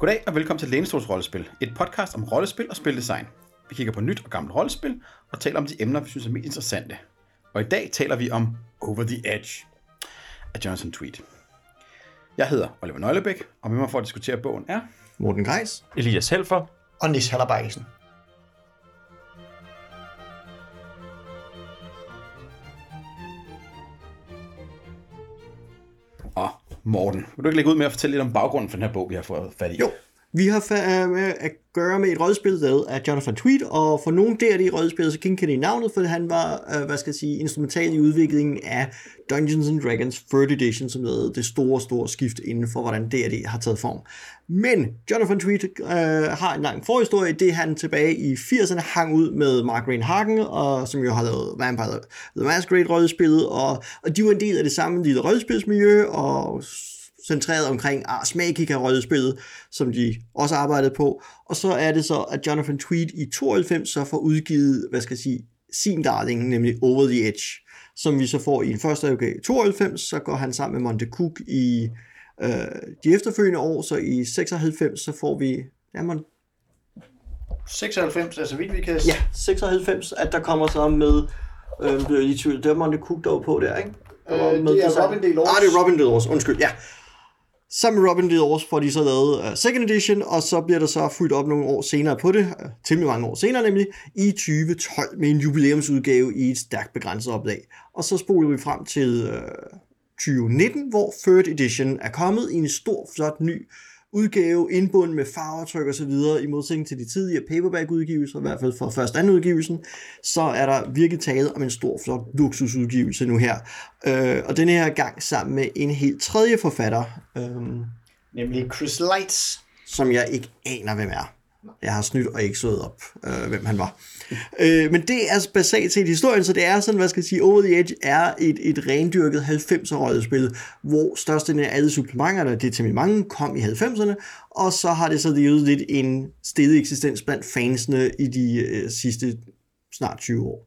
Goddag og velkommen til Lænestols Rollespil, et podcast om rollespil og spildesign. Vi kigger på nyt og gammelt rollespil og taler om de emner, vi synes er mest interessante. Og i dag taler vi om Over the Edge af Jonathan Tweed. Jeg hedder Oliver Nøglebæk, og med mig for at diskutere bogen er... Morten Greis. Elias Helfer. Og Nis Hallerbeisen. Morten, vil du ikke lægge ud med at fortælle lidt om baggrunden for den her bog, vi har fået fat i? Jo, vi har øh, med at gøre med et rollespil lavet af øh, Jonathan Tweed, og for nogen der i rollespillet, så genkender I navnet, for han var, øh, hvad skal jeg sige, instrumental i udviklingen af Dungeons and Dragons 3rd Edition, som lavede det store, store skift inden for, hvordan D&D har taget form. Men Jonathan Tweed øh, har en lang forhistorie, det han tilbage i 80'erne hang ud med Mark Rainhagen, og, som jo har lavet Vampire The Masquerade rollespillet, og, og de var en del af det samme lille rollespilsmiljø, og centreret omkring Ars Magica-rollespillet, som de også arbejdede på. Og så er det så, at Jonathan Tweed i 92 så får udgivet, hvad skal jeg sige, sin darling, nemlig Over the Edge, som vi så får i en første udgave i 92, så går han sammen med Monte Cook i øh, de efterfølgende år, så i 96 så får vi, ja, man, 96, altså vidt vi kan... ja 96, at der kommer så med, øh, bliver lige tvivl, det var Monte Cook, der var på der, ikke? Der var Øh, det er. Robin Delors. Ah, det er Robin Delors, undskyld, ja. Sammen med Robin Delors får de så lavet uh, second edition, og så bliver der så fuldt op nogle år senere på det, uh, temmelig mange år senere nemlig, i 2012 med en jubilæumsudgave i et stærkt begrænset oplag. Og så spoler vi frem til øh, uh, 2019, hvor third edition er kommet i en stor, flot ny udgave, indbundet med farvetryk og så videre, i modsætning til de tidligere paperback-udgivelser, i hvert fald for første anden udgivelsen, så er der virkelig tale om en stor, flot luksusudgivelse nu her. Øh, og denne her gang sammen med en helt tredje forfatter, øh, Nemlig Chris Lights. som jeg ikke aner, hvem er. Jeg har snydt og ikke slået op, øh, hvem han var. Øh, men det er basalt set historien, så det er sådan, hvad skal jeg sige, Over the Edge er et, et rendyrket 90'er rollespil, hvor størstedelen af alle supplementerne, det til mange, kom i 90'erne, og så har det så levet lidt en stedig eksistens blandt fansene i de øh, sidste snart 20 år.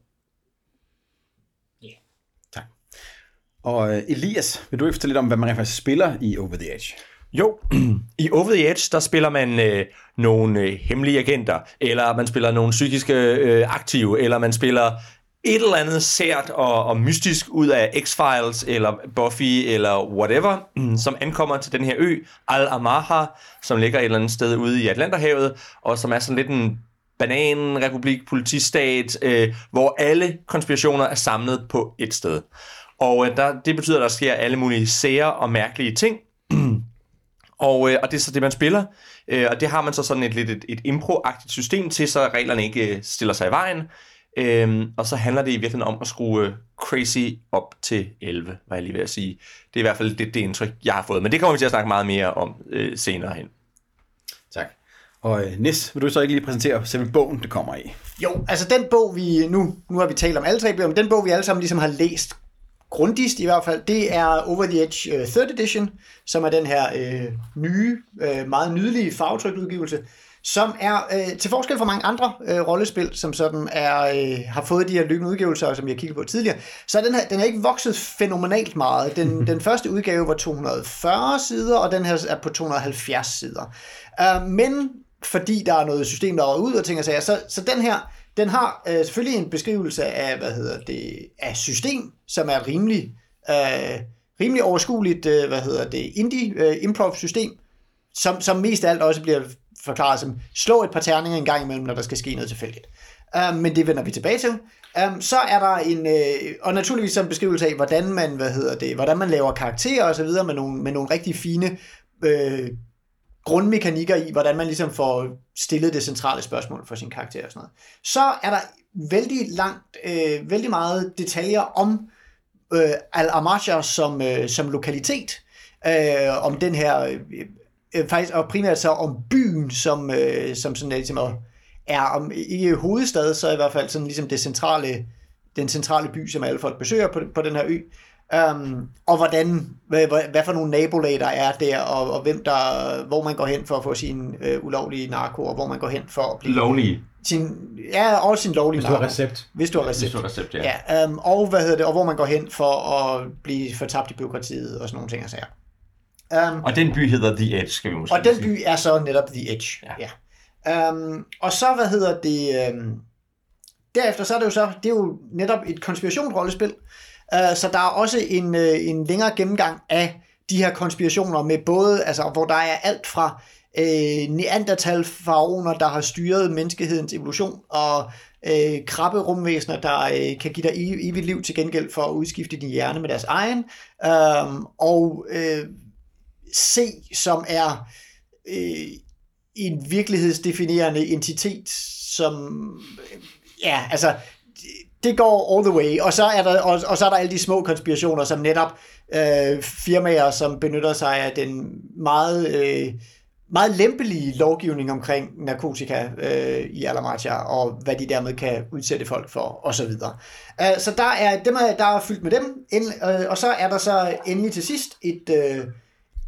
Ja, Tak. Og øh, Elias, vil du ikke fortælle lidt om, hvad man rent faktisk spiller i Over the Edge? Jo, i Over the Edge, der spiller man øh, nogle øh, hemmelige agenter, eller man spiller nogle psykiske øh, aktive, eller man spiller et eller andet sært og, og mystisk ud af X-Files, eller Buffy, eller whatever, som ankommer til den her ø, Al-Amaha, som ligger et eller andet sted ude i Atlanterhavet, og som er sådan lidt en bananrepublik, politistat, øh, hvor alle konspirationer er samlet på et sted. Og øh, der, det betyder, at der sker alle mulige sære og mærkelige ting, og, øh, og det er så det, man spiller. Øh, og det har man så sådan et lidt et, et impro-agtigt system til, så reglerne ikke øh, stiller sig i vejen. Øh, og så handler det i virkeligheden om at skrue øh, crazy op til 11, var jeg lige ved at sige. Det er i hvert fald det, det indtryk, jeg har fået. Men det kommer vi til at snakke meget mere om øh, senere hen. Tak. Og øh, Nis, vil du så ikke lige præsentere selve bogen, det kommer i? Jo, altså den bog, vi nu, nu har vi talt om alle tre bøger, men den bog, vi alle sammen ligesom har læst grundigst i hvert fald, det er Over the Edge uh, 3rd Edition, som er den her øh, nye, øh, meget nydelige farvetrykudgivelse, som er øh, til forskel fra mange andre øh, rollespil, som sådan er, øh, har fået de her løbende udgivelser, som har kigget på tidligere, så er den her, den er ikke vokset fænomenalt meget. Den, den første udgave var 240 sider, og den her er på 270 sider. Uh, men fordi der er noget system, der er ud og ting og sager, så, så den her, den har øh, selvfølgelig en beskrivelse af, hvad hedder det, af system, som er rimelig, øh, rimelig overskueligt, øh, hvad hedder det, indie øh, improv system, som, som mest af alt også bliver forklaret som, slå et par terninger en gang imellem, når der skal ske noget tilfældigt. Um, men det vender vi tilbage til. Um, så er der en, øh, og naturligvis en beskrivelse af, hvordan man, hvad hedder det, hvordan man laver karakterer og så videre med nogle, med nogle rigtig fine øh, grundmekanikker i, hvordan man ligesom får stillet det centrale spørgsmål for sin karakter og sådan noget. Så er der vældig langt, øh, vældig meget detaljer om øh, Al-Amasha som, øh, som lokalitet, øh, om den her, øh, øh, faktisk, og primært så om byen, som, øh, som sådan ligesom er, er om ikke hovedstad, så i hvert fald sådan ligesom det centrale, den centrale by, som alle folk besøger på, på den her ø. Um, og hvordan, hvad, hvad, hvad for nogle nabolag der er der, og, og hvem der, hvor man går hen for at få sin øh, ulovlige narko, og hvor man går hen for at blive... Lovlige. Sin, ja, og sin lovlige Hvis du har narko. recept. Hvis du har recept. Hvis du har recept, ja. Ja, um, og hvad hedder det, og hvor man går hen for at blive fortabt i byråkratiet og sådan nogle ting og sager. Um, Og den by hedder The Edge, skal vi måske og den sige. by er så netop The Edge. Ja. ja. Um, og så, hvad hedder det... Um, derefter så er det jo så, det er jo netop et konspirationsrollespil. Uh, så der er også en, uh, en længere gennemgang af de her konspirationer med både, altså hvor der er alt fra øh, neandertal-faraoner, der har styret menneskehedens evolution, og øh, krabbe rumvæsener, der øh, kan give dig ev- evigt liv til gengæld for at udskifte din hjerne med deres egen, øh, og øh, C, som er øh, en virkelighedsdefinerende entitet, som, øh, ja, altså, det går all the way, og så er der, og, og så er der alle de små konspirationer, som netop øh, firmaer, som benytter sig af den meget, øh, meget lempelige lovgivning omkring narkotika øh, i Alamatia, og hvad de dermed kan udsætte folk for, osv. Uh, øh, så der er, dem er, der er fyldt med dem, end, øh, og så er der så endelig til sidst et, øh,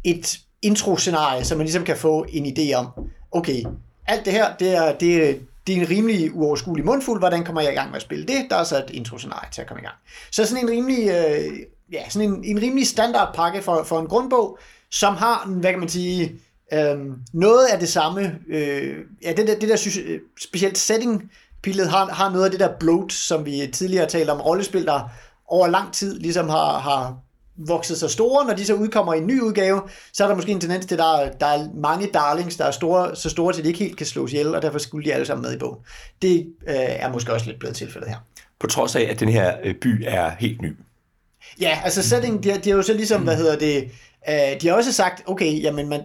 et intro-scenarie, så man ligesom kan få en idé om, okay, alt det her, det er, det, er- det er en rimelig uoverskuelig mundfuld, hvordan kommer jeg i gang med at spille det? Der er så et intro-scenarie til at komme i gang. Så sådan en rimelig, øh, ja, sådan en, en rimelig standardpakke for, for en grundbog, som har, hvad kan man sige, øh, noget af det samme, øh, ja, det der, det der synes, øh, specielt setting pillet har, har noget af det der bloat, som vi tidligere talte om, rollespil, der over lang tid ligesom har, har vokset sig store, når de så udkommer i en ny udgave, så er der måske en tendens til, at der, er- der er mange darlings, der er store, så store, til de ikke helt kan slås ihjel, og derfor skulle de alle sammen med i bogen. Det øh, er måske også lidt blevet tilfældet her. På trods af, at den her øh, by er helt ny. Ja, altså setting, de, de har jo så ligesom, hvad hedder det, øh, de har også sagt, okay, jamen man,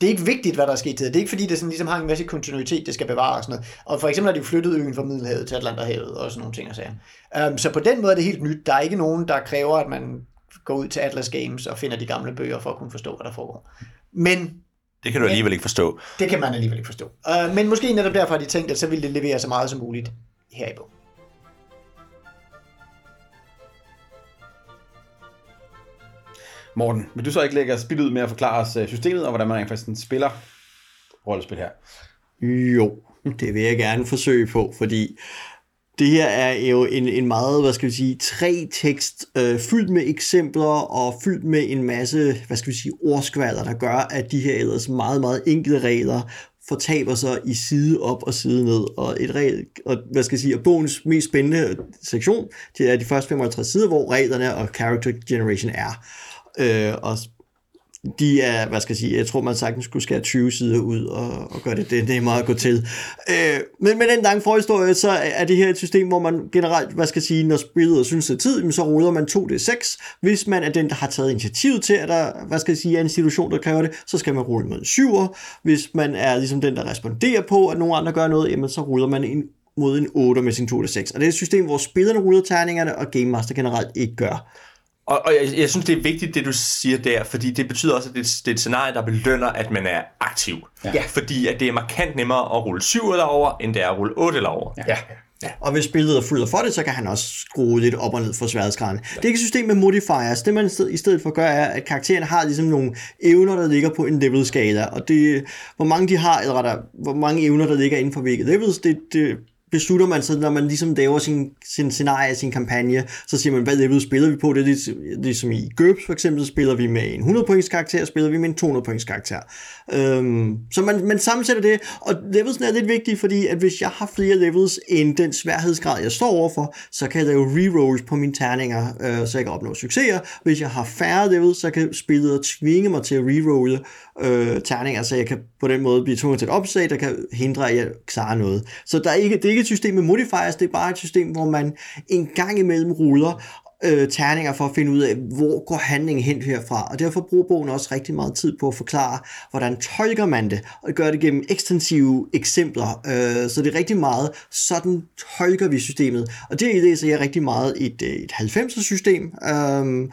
det er ikke vigtigt, hvad der er sket til det. Er ikke fordi, det sådan ligesom har en masse kontinuitet, det skal bevare og sådan noget. Og for eksempel har de flyttet øen fra Middelhavet til Atlanterhavet og sådan nogle ting og sager. Um, så på den måde er det helt nyt. Der er ikke nogen, der kræver, at man går ud til Atlas Games og finder de gamle bøger for at kunne forstå, hvad der foregår. Men Det kan du alligevel ikke forstå. det kan man alligevel ikke forstå. Uh, men måske netop derfor har de tænkt, at så vil det levere så meget som muligt her i bogen. Morten, vil du så ikke lægge os spil ud med at forklare os øh, systemet, og hvordan man rent faktisk spiller rollespil her? Jo, det vil jeg gerne forsøge på, fordi det her er jo en, en meget, hvad skal vi sige, tre tekst, øh, fyldt med eksempler og fyldt med en masse, hvad skal vi sige, ordskvalder, der gør, at de her ellers meget, meget enkle regler fortaber sig i side op og side ned. Og, et regel, og hvad skal jeg sige, og bogens mest spændende sektion, det er de første 55 sider, hvor reglerne og character generation er. Øh, og de er, hvad skal jeg sige, jeg tror man sagtens skulle skære 20 sider ud og, og gøre det, det nemmere at gå til. Øh, men med den lange forhistorie, så er det her et system, hvor man generelt, hvad skal jeg sige, når spillet synes det er tid, så ruller man 2d6. Hvis man er den, der har taget initiativ til, at der, hvad skal jeg sige, er en situation, der kræver det, så skal man rulle med en 7'er. Hvis man er ligesom den, der responderer på, at nogen andre gør noget, jamen så ruller man en mod en 8 med sin 2d6. Og det er et system, hvor spillerne ruller terningerne, og Game Master generelt ikke gør. Og, og jeg, jeg synes, det er vigtigt, det du siger der, fordi det betyder også, at det, det er et scenarie, der belønner, at man er aktiv. Ja. Fordi at det er markant nemmere at rulle 7 eller over, end det er at rulle 8 eller over. Ja. Og hvis spillet er fuld for det, så kan han også skrue lidt op og ned for sværhedsgraden. Det er ikke et system med modifiers. Det man i sted- i stedet for gør, er, at karakteren har ligesom nogle evner, der ligger på en level-skala. Og det, hvor mange de har, eller rettere, hvor mange evner, der ligger inden for hvilke levels, det, det beslutter man så, når man ligesom laver sin, sin scenarie, sin kampagne, så siger man, hvad level spiller vi på? Det er ligesom, ligesom i GURPS for eksempel, spiller vi med en 100 points karakter, spiller vi med en 200 points karakter. Øhm, så man, man sammensætter det, og levelsen er lidt vigtig, fordi at hvis jeg har flere levels end den sværhedsgrad, jeg står overfor, så kan jeg lave rerolls på mine terninger, øh, så jeg kan opnå succeser. Hvis jeg har færre levels, så kan spillet tvinge mig til at rerolle øh, terninger, så jeg kan på den måde blive tvunget til et opslag, der kan hindre, at jeg klarer noget. Så der er ikke, det er ikke et system med modifiers, det er bare et system, hvor man en gang imellem ruller øh, terninger for at finde ud af, hvor går handlingen hen herfra. Og derfor bruger bogen også rigtig meget tid på at forklare, hvordan tolker man det, og gør det gennem ekstensive eksempler. Øh, så det er rigtig meget, sådan tolker vi systemet. Og det læser jeg rigtig meget i et, øh, et 90'er system. Øh,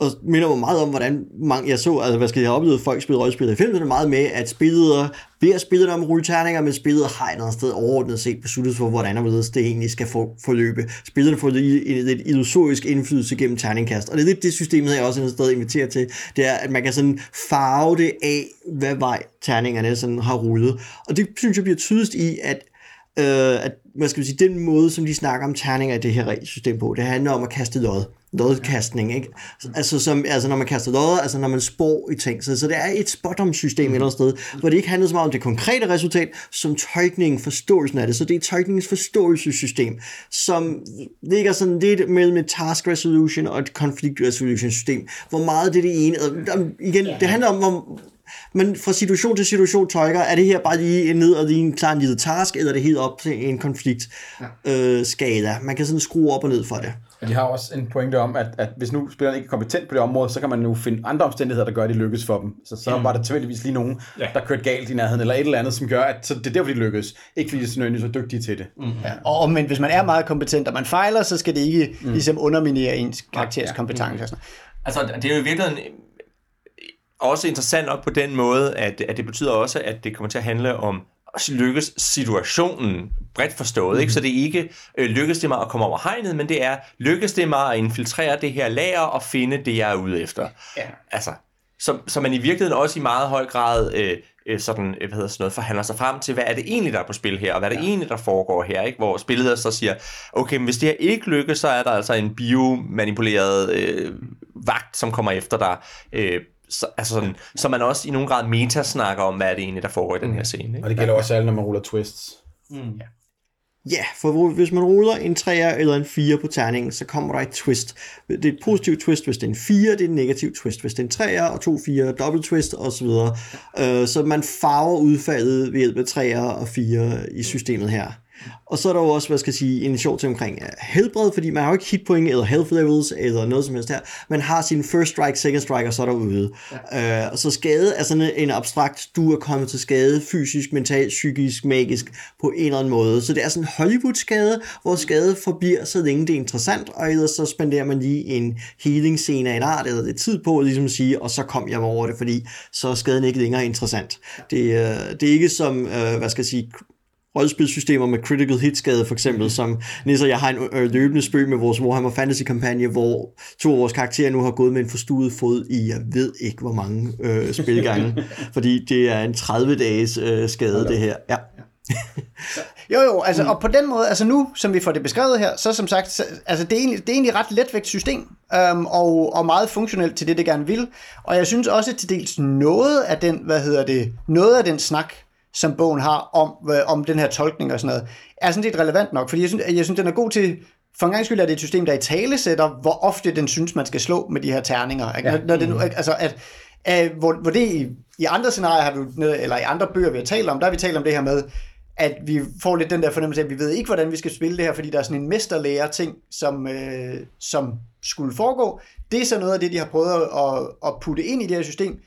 og minder mig meget om, hvordan mange, jeg så, altså hvad skal jeg have oplevet, folk spille rollespil i 90'erne meget med, at spillet, ved at spille om rulleterninger, men spillet har et eller andet sted overordnet set besluttet for, hvordan og det egentlig skal for, forløbe. Spillet får lige en lidt illusorisk indflydelse gennem terningkast, og det er lidt det systemet, jeg også et sted inviterer til, det er, at man kan sådan farve det af, hvad vej terningerne sådan har rullet. Og det synes jeg bliver tydeligst i, at øh, at, hvad skal vi sige, den måde, som de snakker om terninger i det her regelsystem på, det handler om at kaste lod lodkastning, ikke? Altså, som, altså når man kaster lod, altså når man spår i ting. Så, så det er et spot-on-system mm. et eller andet sted, hvor det ikke handler så meget om det konkrete resultat, som tolkningen, forståelsen af det. Så det er tolkningens forståelsessystem, som ligger sådan lidt mellem et task resolution og et conflict resolution system. Hvor meget det er det ene. Igen, det handler om, om men fra situation til situation tolker, er det her bare lige ned og lige en klar en lille task, eller er det helt op til en konflikt ja. øh, skala. Man kan sådan skrue op og ned for det. Og de har også en pointe om, at, at hvis nu spilleren ikke er kompetent på det område, så kan man nu finde andre omstændigheder, der gør, at det lykkes for dem. Så så mm. var der tilfældigvis lige nogen, ja. der kørte galt i nærheden, eller et eller andet, som gør, at så det er derfor, de lykkes. Ikke fordi de er så dygtige til det. Mm. Ja. Og men hvis man er meget kompetent, og man fejler, så skal det ikke mm. ligesom underminere ens karakteres ja. kompetence. Mm. Altså, det er jo i virkeligheden også interessant nok på den måde, at, at det betyder også, at det kommer til at handle om lykkes situationen bredt forstået. Mm-hmm. Ikke? Så det er ikke øh, lykkes det mig at komme over hegnet, men det er lykkes det mig at infiltrere det her lager og finde det, jeg er ude efter. Ja. Altså, så, så man i virkeligheden også i meget høj grad øh, øh, sådan, øh, hvad hedder sådan noget, forhandler sig frem til, hvad er det egentlig, der er på spil her, og hvad er det ja. egentlig, der foregår her, ikke? hvor spillet så siger, okay, men hvis det her ikke lykkes, så er der altså en biomanipuleret øh, vagt, som kommer efter dig, øh, så, altså sådan, så man også i nogen grad meta snakker om, hvad er det egentlig, der foregår i den her scene. Ikke? Og det gælder også alle, når man ruller twists. Mm. Ja. Ja, for hvis man ruller en 3'er eller en 4 på terningen, så kommer der et twist. Det er et positivt twist, hvis det er en 4, det er et negativt twist, hvis det er en 3'er, og to 4 dobbelt twist osv. Øh, så man farver udfaldet ved hjælp af 3'er og 4 i systemet her. Og så er der jo også, hvad skal jeg sige, en sjov ting omkring helbred, fordi man har jo ikke hitpoint eller health levels eller noget som helst her. Man har sin first strike, second strike, og så er der ude. Ja. Øh, så skade er sådan en abstrakt, du er kommet til skade fysisk, mentalt, psykisk, magisk på en eller anden måde. Så det er sådan en Hollywood-skade, hvor skade forbliver, så længe det er interessant, og ellers så spenderer man lige en healing scene af en art eller lidt tid på, ligesom at sige, og så kom jeg over det, fordi så er skaden ikke længere interessant. Det, øh, det er ikke som, øh, hvad skal jeg sige, rollespilsystemer med critical hit skade for eksempel, mm. som Nisse og jeg har en øh, løbende spøg med vores Warhammer Fantasy kampagne, hvor to af vores karakterer nu har gået med en forstuet fod i, jeg ved ikke hvor mange øh, spilgange, fordi det er en 30 dages øh, skade okay. det her. Ja. jo, jo, altså, og på den måde, altså nu, som vi får det beskrevet her, så som sagt, så, altså det er egentlig, det er egentlig ret letvægt system, øhm, og, og meget funktionelt til det, det gerne vil, og jeg synes også til dels noget af den, hvad hedder det, noget af den snak, som bogen har om, øh, om den her tolkning og sådan noget, er sådan lidt relevant nok, fordi jeg synes, jeg synes den er god til, for en gang skyld er det et system, der i tale sætter, hvor ofte den synes, man skal slå med de her terninger. Ikke? Ja. Når, når det, mm. altså, at, at, hvor, hvor det i, i andre scenarier, har vi, eller i andre bøger, vi har talt om, der har vi talt om det her med, at vi får lidt den der fornemmelse af, at vi ved ikke, hvordan vi skal spille det her, fordi der er sådan en mesterlærer ting, som, øh, som skulle foregå. Det er så noget af det, de har prøvet at, at putte ind i det her system,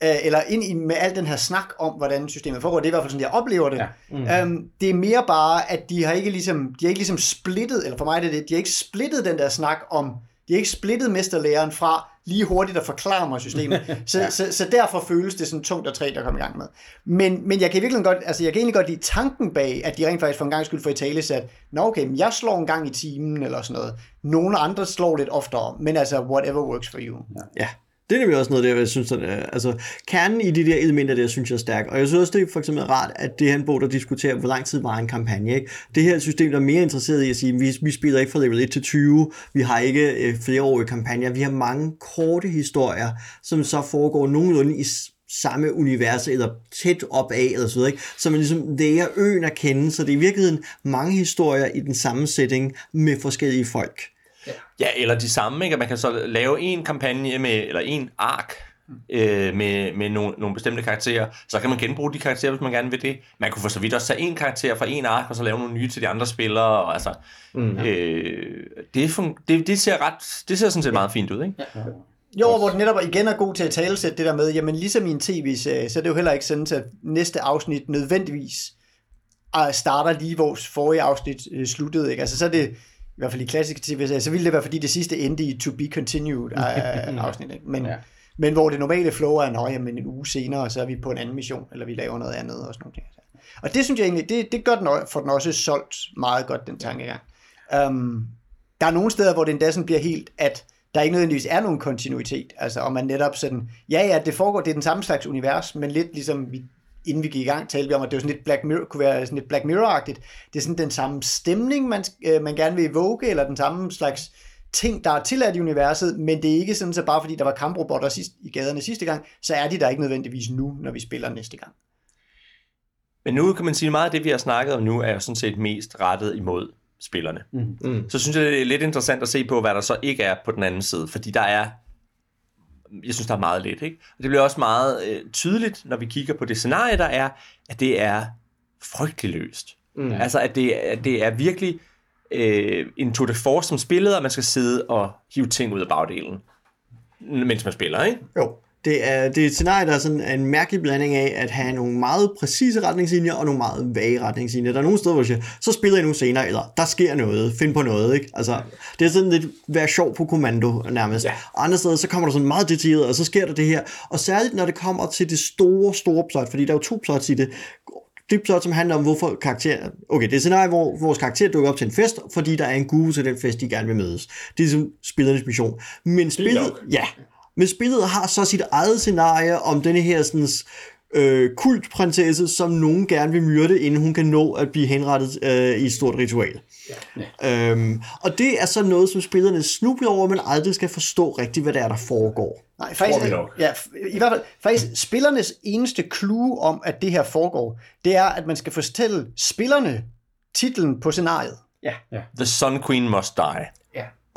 eller ind i med al den her snak om, hvordan systemet foregår. Det er i hvert fald sådan, jeg oplever det. Ja. Mm. Øhm, det er mere bare, at de har ikke ligesom, de har ikke ligesom splittet, eller for mig er det det, de har ikke splittet den der snak om, de har ikke splittet mesterlæreren fra lige hurtigt at forklare mig systemet. Så, ja. så, så, derfor føles det sådan tungt og træt at komme i gang med. Men, men jeg kan virkelig godt, altså jeg kan egentlig godt lide tanken bag, at de rent faktisk for en gang skyld får i tale sat, nå okay, men jeg slår en gang i timen eller sådan noget. Nogle andre slår lidt oftere, men altså whatever works for you. Ja. ja. Det er nemlig også noget, der jeg synes, at, øh, altså, kernen i de der elementer, der synes jeg er stærk. Og jeg synes også, det er for eksempel rart, at det her en bog, der diskuterer, hvor lang tid var en kampagne. Ikke? Det her system, der er mere interesseret i at sige, vi, vi spiller ikke fra level 1 til 20, vi har ikke øh, flereårige kampagner, vi har mange korte historier, som så foregår nogenlunde i samme univers, eller tæt op af, eller så videre, ikke? så man ligesom lærer øen at kende, så det er i virkeligheden mange historier i den samme setting med forskellige folk. Ja, eller de samme, ikke? Man kan så lave en kampagne med, eller en ark, øh, med, med nogle, nogle bestemte karakterer, så kan man genbruge de karakterer, hvis man gerne vil det. Man kunne for så vidt også tage en karakter fra en ark, og så lave nogle nye til de andre spillere, og altså, mm. øh, det, det, det, ser ret, det ser sådan set meget fint ud, ikke? Ja. Jo, hvor den netop igen er god til at talesætte det der med, jamen ligesom i en tv-serie, så er det jo heller ikke sådan, at næste afsnit nødvendigvis øh, starter lige vores forrige afsnit øh, sluttede, ikke? Altså så er det, i hvert fald i klassiske tv så ville det være, fordi det sidste endte i To Be Continued afsnit. Ikke? Men, ja. men hvor det normale flow er, at jamen, en uge senere, så er vi på en anden mission, eller vi laver noget andet og sådan noget. Og det synes jeg egentlig, det, det gør den, for den også solgt meget godt, den tankegang. Um, der er nogle steder, hvor det endda sådan bliver helt, at der ikke nødvendigvis er nogen kontinuitet. Altså, om man netop sådan, ja ja, det foregår, det er den samme slags univers, men lidt ligesom vi inden vi gik i gang, talte vi om, at det var sådan lidt Black Mirror, kunne være sådan lidt Black Mirror-agtigt. Det er sådan den samme stemning, man, øh, man gerne vil evoke, eller den samme slags ting, der er tilladt i universet, men det er ikke sådan, så bare fordi der var kamprobotter sidst, i gaderne sidste gang, så er de der ikke nødvendigvis nu, når vi spiller næste gang. Men nu kan man sige, at meget af det, vi har snakket om nu, er jo sådan set mest rettet imod spillerne. Mm. Så synes jeg, det er lidt interessant at se på, hvad der så ikke er på den anden side, fordi der er, jeg synes, der er meget lidt, ikke? Og det bliver også meget øh, tydeligt, når vi kigger på det scenarie, der er, at det er frygtelig løst. Mm. Altså, at det, at det er virkelig øh, en tour de force som spiller, og man skal sidde og hive ting ud af bagdelen, mens man spiller, ikke? Jo. Det er, det er et scenarie, der er sådan en mærkelig blanding af at have nogle meget præcise retningslinjer og nogle meget vage retningslinjer. Der er nogle steder, hvor jeg siger, så spiller jeg nu senere, eller der sker noget, find på noget. Ikke? Altså, det er sådan lidt være sjov på kommando nærmest. Ja. Og andre steder, så kommer der sådan meget detaljeret, og så sker der det her. Og særligt, når det kommer til det store, store plot, fordi der er jo to plots i det, det plot, som handler om, hvorfor karakter... Okay, det er et scenarie, hvor vores karakter dukker op til en fest, fordi der er en guru til den fest, de gerne vil mødes. Det er ligesom spillernes mission. Men spillet... Ja, men spillet har så sit eget scenarie om denne her sådan, øh, kultprinsesse, som nogen gerne vil myrde, inden hun kan nå at blive henrettet øh, i et stort ritual. Ja. Øhm, og det er så noget, som spillerne snubler over, men aldrig skal forstå rigtigt, hvad det er, der foregår. Nej, faktisk, ja, i hvert fald, faktisk spillernes eneste clue om, at det her foregår, det er, at man skal fortælle spillerne titlen på scenariet. Ja. ja. The Sun Queen Must Die.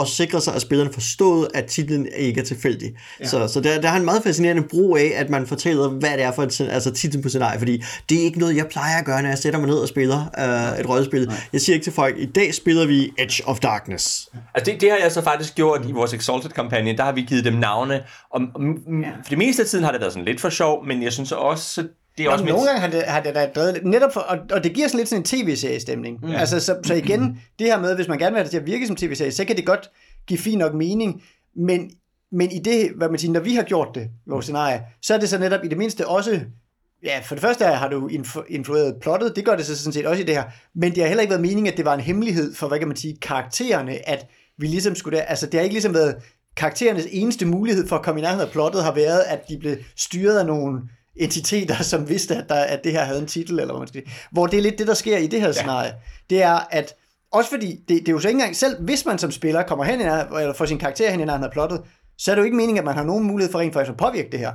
Og sikre sig, at spillerne forstået, at titlen ikke er tilfældig. Ja. Så, så der, der er en meget fascinerende brug af, at man fortæller, hvad det er for et, altså titlen på scenariet, fordi det er ikke noget, jeg plejer at gøre, når jeg sætter mig ned og spiller øh, et rollespil. Nej. Jeg siger ikke til folk, i dag spiller vi Edge of Darkness. Altså det, det har jeg så faktisk gjort i vores Exalted-kampagne. Der har vi givet dem navne. Og, og, ja. For det meste af tiden har det været sådan lidt for sjov, men jeg synes også, det er Og også nogle mit- gange har det, har det da drevet lidt, netop for, og, og det giver sådan lidt sådan en tv-seriestemning. Mm. Altså, så, så igen, det her med, hvis man gerne vil have det til at virke som tv-serie, så kan det godt give fin nok mening, men, men i det, hvad man siger, når vi har gjort det, vores scenarie, så er det så netop i det mindste også, ja, for det første har du influ- influeret plottet, det gør det så sådan set også i det her, men det har heller ikke været meningen, at det var en hemmelighed for, hvad kan man sige, karaktererne, at vi ligesom skulle der, altså det har ikke ligesom været, karakterernes eneste mulighed for at komme i nærheden af plottet har været, at de blev styret af nogle entiteter, som vidste, at, der, at det her havde en titel, eller hvad man skal sige. Hvor det er lidt det, der sker i det her ja. scenarie. Det er, at også fordi, det, det er jo så ikke engang, selv hvis man som spiller kommer hen eller får sin karakter hen i nærheden af plottet, så er det jo ikke meningen, at man har nogen mulighed for rent faktisk at påvirke det her.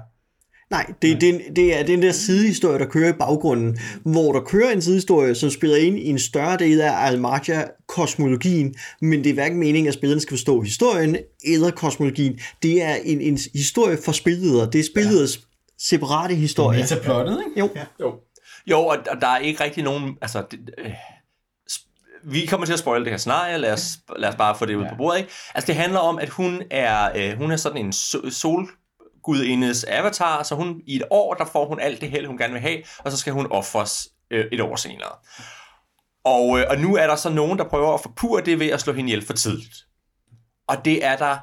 Nej, det, det, det er den der sidehistorie, der kører i baggrunden, hvor der kører en sidehistorie, som spiller ind i en større del af Almatia-kosmologien, men det er hverken meningen, at spillerne skal forstå historien eller kosmologien. Det er en, en historie for spilledere. Det er spilleders separate historie. Metaplottet, ikke? Jo. Jo, jo og, og der er ikke rigtig nogen... Altså, det, øh, vi kommer til at spoile det her scenarie, lad os, lad os bare få det ud Ja. på bordet. Ikke? Altså, det handler om, at hun er, øh, hun er sådan en so- solgudindes avatar, så hun i et år, der får hun alt det held, hun gerne vil have, og så skal hun offres øh, et år senere. Og, øh, og nu er der så nogen, der prøver at forpure det ved at slå hende ihjel for tidligt. Og det er der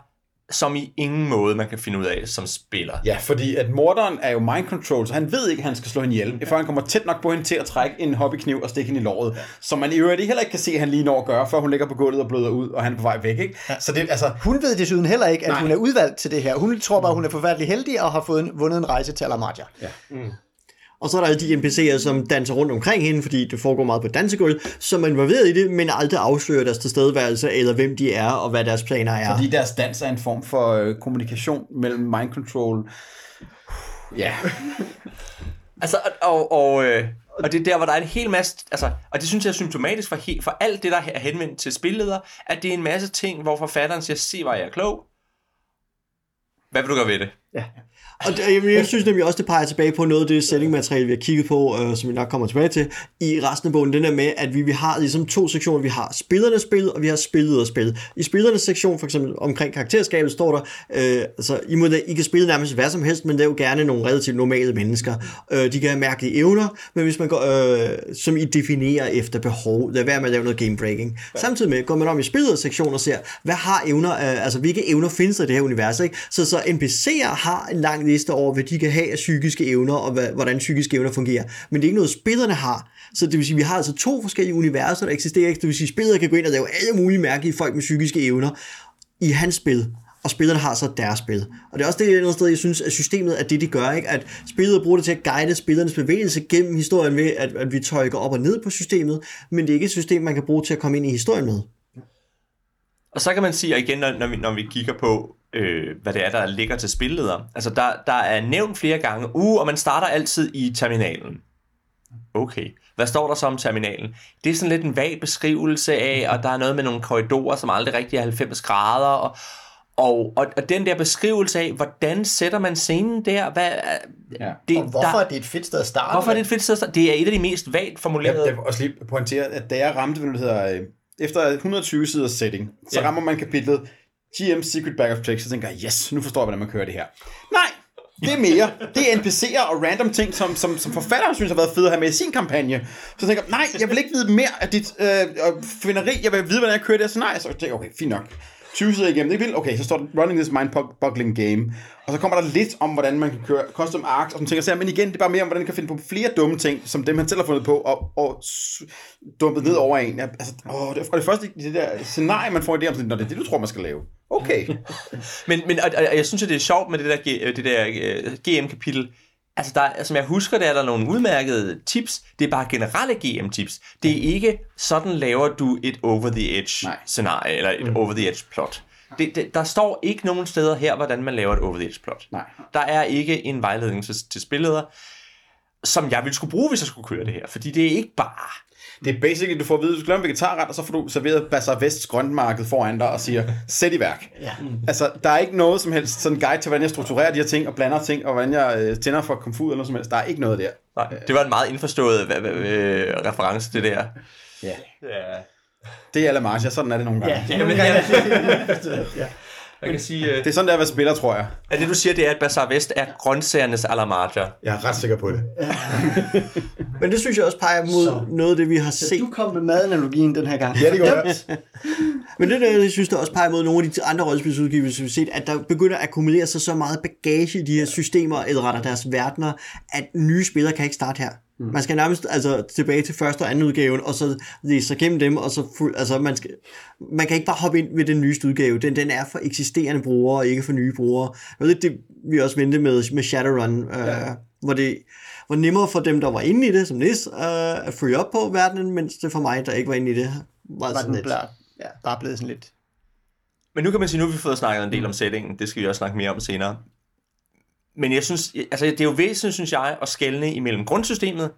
som i ingen måde, man kan finde ud af som spiller. Ja, fordi at morderen er jo mind control, så han ved ikke, at han skal slå hende ihjel, før han kommer tæt nok på hende til at trække en hobbykniv og stikke hende i låret. Så man i øvrigt heller ikke kan se, at han lige når at gøre, før hun ligger på gulvet og bløder ud, og han er på vej væk. Ikke? Så det altså... Hun ved desuden heller ikke, at Nej. hun er udvalgt til det her. Hun tror bare, hun er forfærdelig heldig og har fået en, vundet en rejse til Alamadja. Ja. Og så er der alle de NPC'er, som danser rundt omkring hende, fordi det foregår meget på dansegulv, som er involveret i det, men aldrig afslører deres tilstedeværelse, eller hvem de er, og hvad deres planer er. Fordi deres dans er en form for øh, kommunikation mellem mind control. Ja. Altså, og, og, øh, og det er der, hvor der er en hel masse, altså, og det synes jeg er symptomatisk for, he, for alt det, der er henvendt til spilleder, at det er en masse ting, hvor forfatteren siger, se, hvor jeg er klog. Hvad vil du gøre ved det? Og det, jamen, jeg synes nemlig også, det peger tilbage på noget af det settingmateriale, vi har kigget på, øh, som vi nok kommer tilbage til, i resten af bogen, den er med, at vi, vi har ligesom to sektioner. Vi har spillernes spil, og vi har spillet og spil. I spillernes sektion, for eksempel omkring karakterskabet, står der, øh, altså, I, må, I kan spille nærmest hvad som helst, men det er jo gerne nogle relativt normale mennesker. Øh, de kan have mærkelige evner, men hvis man går, øh, som I definerer efter behov, lad være med at lave noget game breaking. Samtidig med, går man om i spillets sektion og ser, hvad har evner, øh, altså hvilke evner findes der i det her univers, ikke? Så, så NPC'er har en lang liste over, hvad de kan have af psykiske evner, og hvad, hvordan psykiske evner fungerer. Men det er ikke noget, spillerne har. Så det vil sige, vi har altså to forskellige universer, der eksisterer. Det vil sige, spillere kan gå ind og lave alle mulige mærkelige folk med psykiske evner i hans spil. Og spillerne har så deres spil. Og det er også det et andet sted, jeg synes, at systemet er det, de gør. Ikke? At spillet bruger det til at guide spillernes bevægelse gennem historien ved, at, at vi tolker op og ned på systemet. Men det er ikke et system, man kan bruge til at komme ind i historien med. Og så kan man sige, at igen, når, når, vi, når vi kigger på, øh, hvad det er, der ligger til spilleder, altså der, der er nævnt flere gange, uh, og man starter altid i terminalen. Okay. Hvad står der så om terminalen? Det er sådan lidt en vag beskrivelse af, og der er noget med nogle korridorer, som aldrig rigtig er 90 grader, og, og, og, og den der beskrivelse af, hvordan sætter man scenen der? Hvad, Ja. det, Og hvorfor er det et fedt sted at starte? hvorfor er det et fedt sted? at starte? Det er et af de mest vagt formulerede... jeg vil også lige pointere, at da jeg ramte, hvad det hedder, øh, efter 120 sider setting, så Ja. rammer man kapitlet GM Secret Bag of Tricks, så tænker jeg, yes, nu forstår jeg, hvordan man kører det her. Nej, det er mere. Det er NPC'er og random ting, som, som, som forfatteren synes har været fede at have med i sin kampagne. Så tænker jeg nej, jeg vil ikke vide mere af dit øh, finderi. Jeg vil vide, hvordan jeg kører det. Så nej, så tænker jeg, okay, fint nok. 20 sider igennem, det er vildt. Okay, så står der running this mind-boggling game. Og så kommer der lidt om, hvordan man kan køre custom arcs og sådan ting. og. Men igen, det er bare mere om, hvordan man kan finde på flere dumme ting, som dem han selv har fundet på, og, og dumpet ned over en. Jeg, Altså, åh, det, og det første, det der scenarie, man får idé om, sådan, det er det, du tror, man skal lave. Okay. Men, men og, og jeg synes, at det er sjovt med det der, G- det der øh, GM-kapitel. Altså, der, som jeg husker, der er der nogle udmærkede tips. Det er bare generelle GM-tips. Det er ikke, sådan laver du et over-the-edge-scenarie, eller et mm. over-the-edge-plot. Det, det, der står ikke nogen steder her, hvordan man laver et over-the-edge-plot. Nej. Der er ikke en vejledning til, til spilleder, som jeg ville skulle bruge, hvis jeg skulle køre det her. Fordi det er ikke bare... Det er basically, du får at vide, du skal lave en vegetarret, og så får du serveret Bazaar Vests grøntmarked foran dig og siger, sæt i værk. Ja. Altså, der er ikke noget som helst sådan guide til, hvordan jeg strukturerer de her ting, og blander ting, og hvordan jeg øh, tænder for komfut eller noget som helst. Der er ikke noget der. Nej, det var en meget indforstået øh, reference, det der. Ja. Ja. Det er La Marcia, sådan er det nogle gange. Ja, ja. er det- ja. Jeg kan sige, øh, Det er sådan, der er at være spiller, tror jeg. at det du siger, det er, at Bazaar Vest er grøntsagernes alamarja. Jeg er ret sikker på det. Men det synes jeg også peger mod Så- noget af det, vi har Så set. du kom med madanalogien den her gang. Ja, det går godt. Men det der, jeg synes, der også peger mod nogle af de andre rollespilsudgivelser, vi har set, at der begynder at akkumulere sig så meget bagage i de her systemer, eller retter deres verdener, at nye spillere kan ikke starte her. Man skal nærmest altså, tilbage til første og anden udgaven, og så læse sig gennem dem, og så fuld, altså, man, skal, man kan ikke bare hoppe ind ved den nyeste udgave. Den, den er for eksisterende brugere, og ikke for nye brugere. Og det er det, vi også ventede med, med Shadowrun, øh, hvor det var nemmere for dem, der var inde i det, som Nis, øh, at følge op på verdenen, mens det for mig, der ikke var inde i det, var, Var sådan lidt. blær, ja, bare blevet sådan lidt... Men nu kan man sige, nu har vi fået snakket en del om settingen. Det skal vi også snakke mere om senere. Men jeg synes, altså det er jo væsentligt, synes jeg, at skelne imellem grundsystemet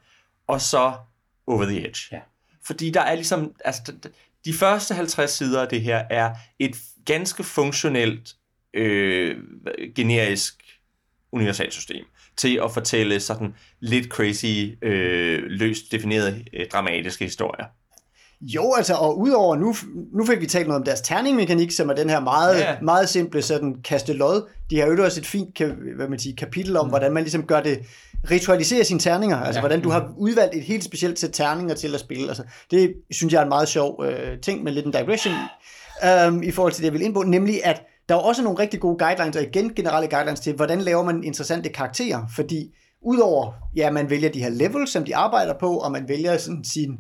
og så over the edge. Ja. Fordi der er ligesom, altså de første 50 sider af det her er et ganske funktionelt, øh, generisk universalsystem til at fortælle sådan lidt crazy, øh, løst definerede, øh, dramatiske historier. Jo, altså, og udover, nu, nu fik vi talt noget om deres terningmekanik, som er den her meget, Ja. meget simple sådan kastelod. De har jo også et fint hvad man siger, kapitel om, mm. hvordan man ligesom gør det, ritualiserer sine terninger, altså ja. hvordan du har udvalgt et helt specielt sæt terninger til at spille. Altså, det synes jeg er en meget sjov øh, ting, med lidt en digression øh, i forhold til det, jeg vil ind på, nemlig at der er også nogle rigtig gode guidelines, og igen generelle guidelines til, hvordan laver man interessante karakterer, fordi udover, ja, man vælger de her levels, som de arbejder på, og man vælger sådan sin,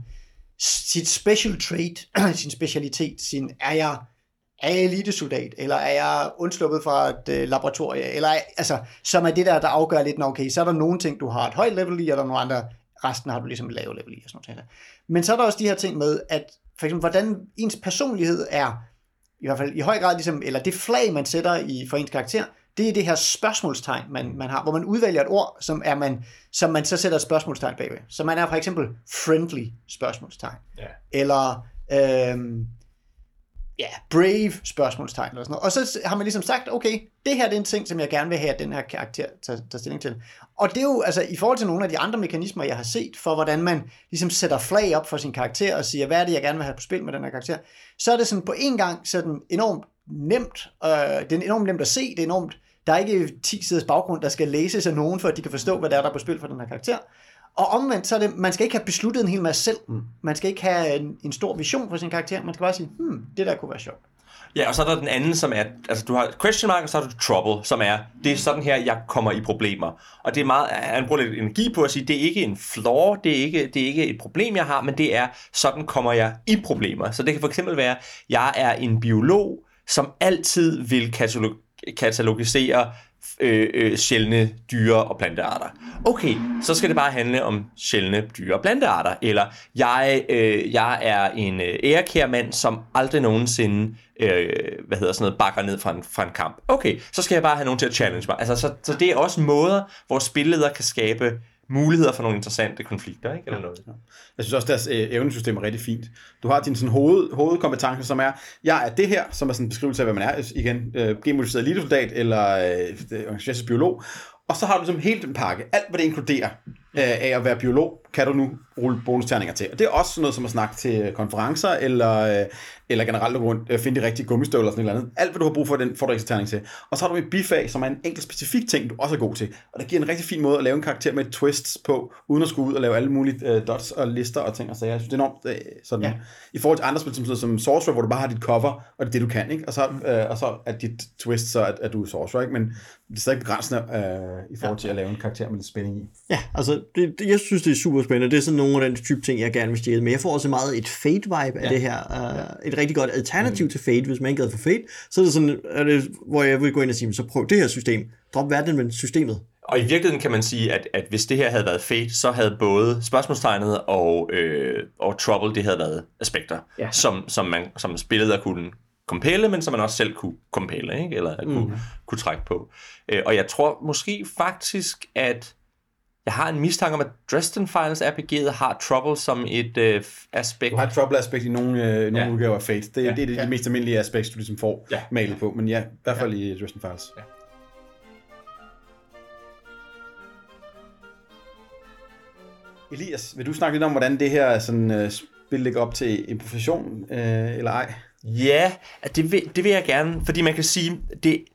sit special trait, sin specialitet, sin, er jeg, er jeg elitesoldat, eller er jeg undsluppet fra et øh, laboratorie, eller er- altså, som er det der, der afgør lidt, når okay, så er der nogle ting, du har et højt level i, og der er nogle andre, resten har du ligesom et lavt level i, og sådan noget. Men så er der også de her ting med, at for eksempel, hvordan ens personlighed er, i hvert fald i høj grad ligesom, eller det flag, man sætter i for ens karakter, det er det her spørgsmålstegn, man, man har, hvor man udvælger et ord, som, er man, som man så sætter et spørgsmålstegn bagved. Så man er for eksempel friendly spørgsmålstegn. Ja. Eller øhm, ja, brave spørgsmålstegn eller sådan noget. Og så har man ligesom sagt, okay, det her det er en ting, som jeg gerne vil have, at den her karakter tager, tager stilling til. Og det er jo, altså i forhold til nogle af de andre mekanismer, jeg har set, for hvordan man ligesom sætter flag op for sin karakter, og siger, hvad er det, jeg gerne vil have på spil med den her karakter, så er det sådan på en gang sådan enormt nemt, øh, det er enormt nemt at se, det er enormt, der er ikke 10 siders baggrund, der skal læses af nogen, for at de kan forstå, hvad der er, der er på spil for den her karakter. Og omvendt, så er det, man skal ikke have besluttet en hel masse selv. Mm. Man skal ikke have en, en stor vision for sin karakter. Man skal bare sige, hmm, det der kunne være sjovt. Ja, og så er der den anden, som er, altså du har question mark, og så har du trouble, som er, det er sådan her, jeg kommer i problemer. Og det er meget, han bruger lidt energi på at sige, det er ikke en flaw, det er ikke, det er ikke et problem, jeg har, men det er, sådan kommer jeg i problemer. Så det kan for eksempel være, jeg er en biolog, som altid vil katalog- katalogisere øh, øh, sjældne dyre- og plantearter. Okay, så skal det bare handle om sjældne dyre- og plantearter. Eller jeg, øh, jeg er en øh, ærekær mand, som aldrig nogensinde øh, hvad hedder sådan noget, bakker ned fra en, fra en kamp. Okay, så skal jeg bare have nogen til at challenge mig. Altså, så, så det er også måder, hvor spilleder kan skabe muligheder for nogle interessante konflikter, ikke? Eller noget. Jeg synes også, deres øh, evnesystem er rigtig fint. Du har din sådan, hoved, hovedkompetence, som er, jeg er det her, som er sådan en beskrivelse af, hvad man er. Igen, øh, genmodificeret elitesoldat eller øh, øh biolog. Og så har du som helt den pakke. Alt, hvad det inkluderer øh, af at være biolog, kan du nu rulle bonusterninger til. Og det er også sådan noget som at snakke til konferencer, eller, øh, eller generelt rundt, øh, finde de rigtige gummistøvler, eller sådan noget andet. Alt, hvad du har brug for, den får du ekstra terning til. Og så har du et bifag, som er en enkelt specifik ting, du også er god til. Og det giver en rigtig fin måde at lave en karakter med twists på, uden at skulle ud og lave alle mulige øh, dots og lister og ting og sager. Jeg synes, det er enormt øh, sådan, ja. i forhold til andre spil, som, som Sorcerer, hvor du bare har dit cover, og det er det, du kan, ikke? Og så, øh, og så er dit twist så, at, at du er Sorcerer, ikke? Men det er stadig begrænsende øh, i forhold til ja. at lave en karakter med lidt spænding i. Ja, altså, det, det, jeg synes, det er super spændende. Det er sådan nogle af den type ting, jeg gerne vil stjæle. Men jeg får også meget et Fate-vibe af ja. det her. Uh, et rigtig godt alternativ mm. til Fate, hvis man ikke er for Fate. Så er det sådan, er det, hvor jeg vil gå ind og sige, så prøv det her system. Drop verden med systemet. Og i virkeligheden kan man sige, at, at hvis det her havde været Fate, så havde både spørgsmålstegnet og, øh, og Trouble, det havde været aspekter, ja. som, som, man, som spillet kunne kompelle, men som man også selv kunne kompelle, ikke? eller mm. kunne, kunne trække på. Øh, og jeg tror måske faktisk, at jeg har en mistanke om, at Dresden Files RPG'et har Trouble som et øh, aspekt. Du har Trouble-aspekt i nogle, øh, nogle ja. udgaver af Fate. Det, ja. det er det, ja. de mest almindelige aspekter, du ligesom får ja. malet på. Men ja, i hvert fald ja. i Dresden Files. Ja. Elias, vil du snakke lidt om, hvordan det her sådan, uh, spil ligger op til improvisation, uh, eller ej? Ja, det vil, det vil jeg gerne, fordi man kan sige, det,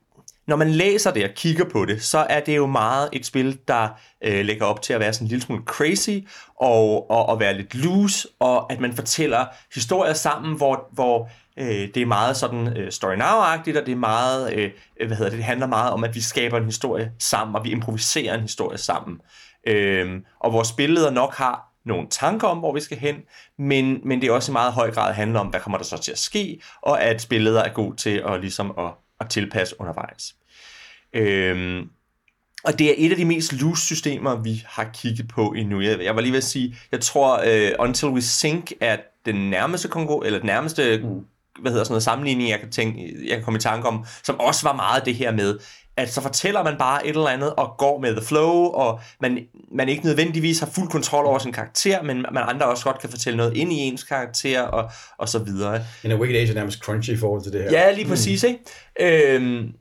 når man læser det og kigger på det, så er det jo meget et spil, der øh, lægger op til at være sådan en lille smule crazy, og, og, og være lidt loose, og at man fortæller historier sammen, hvor, hvor øh, det er meget sådan øh, story now-agtigt, og det er meget, øh, hvad hedder det, det handler meget om, at vi skaber en historie sammen, og vi improviserer en historie sammen. Øh, og vores spilleder nok har nogle tanker om, hvor vi skal hen, men, men det er også i meget høj grad handler om, hvad kommer der så til at ske, og at spilleder er god til at, ligesom at, at tilpasse undervejs. Øhm, og det er et af de mest loose systemer, vi har kigget på endnu. Jeg, jeg var lige ved at sige, jeg tror, uh, Until We Sync er den nærmeste kongo, eller den nærmeste mm. hvad hedder sådan noget, sammenligning, jeg kan, tænke, jeg kan komme i tanke om, som også var meget det her med, at så fortæller man bare et eller andet og går med the flow, og man, man ikke nødvendigvis har fuld kontrol over sin karakter, men man andre også godt kan fortælle noget ind i ens karakter, og, og så videre. En Wicked Age er nærmest crunchy i forhold til det her. Ja, lige præcis, mm. ikke? Øhm,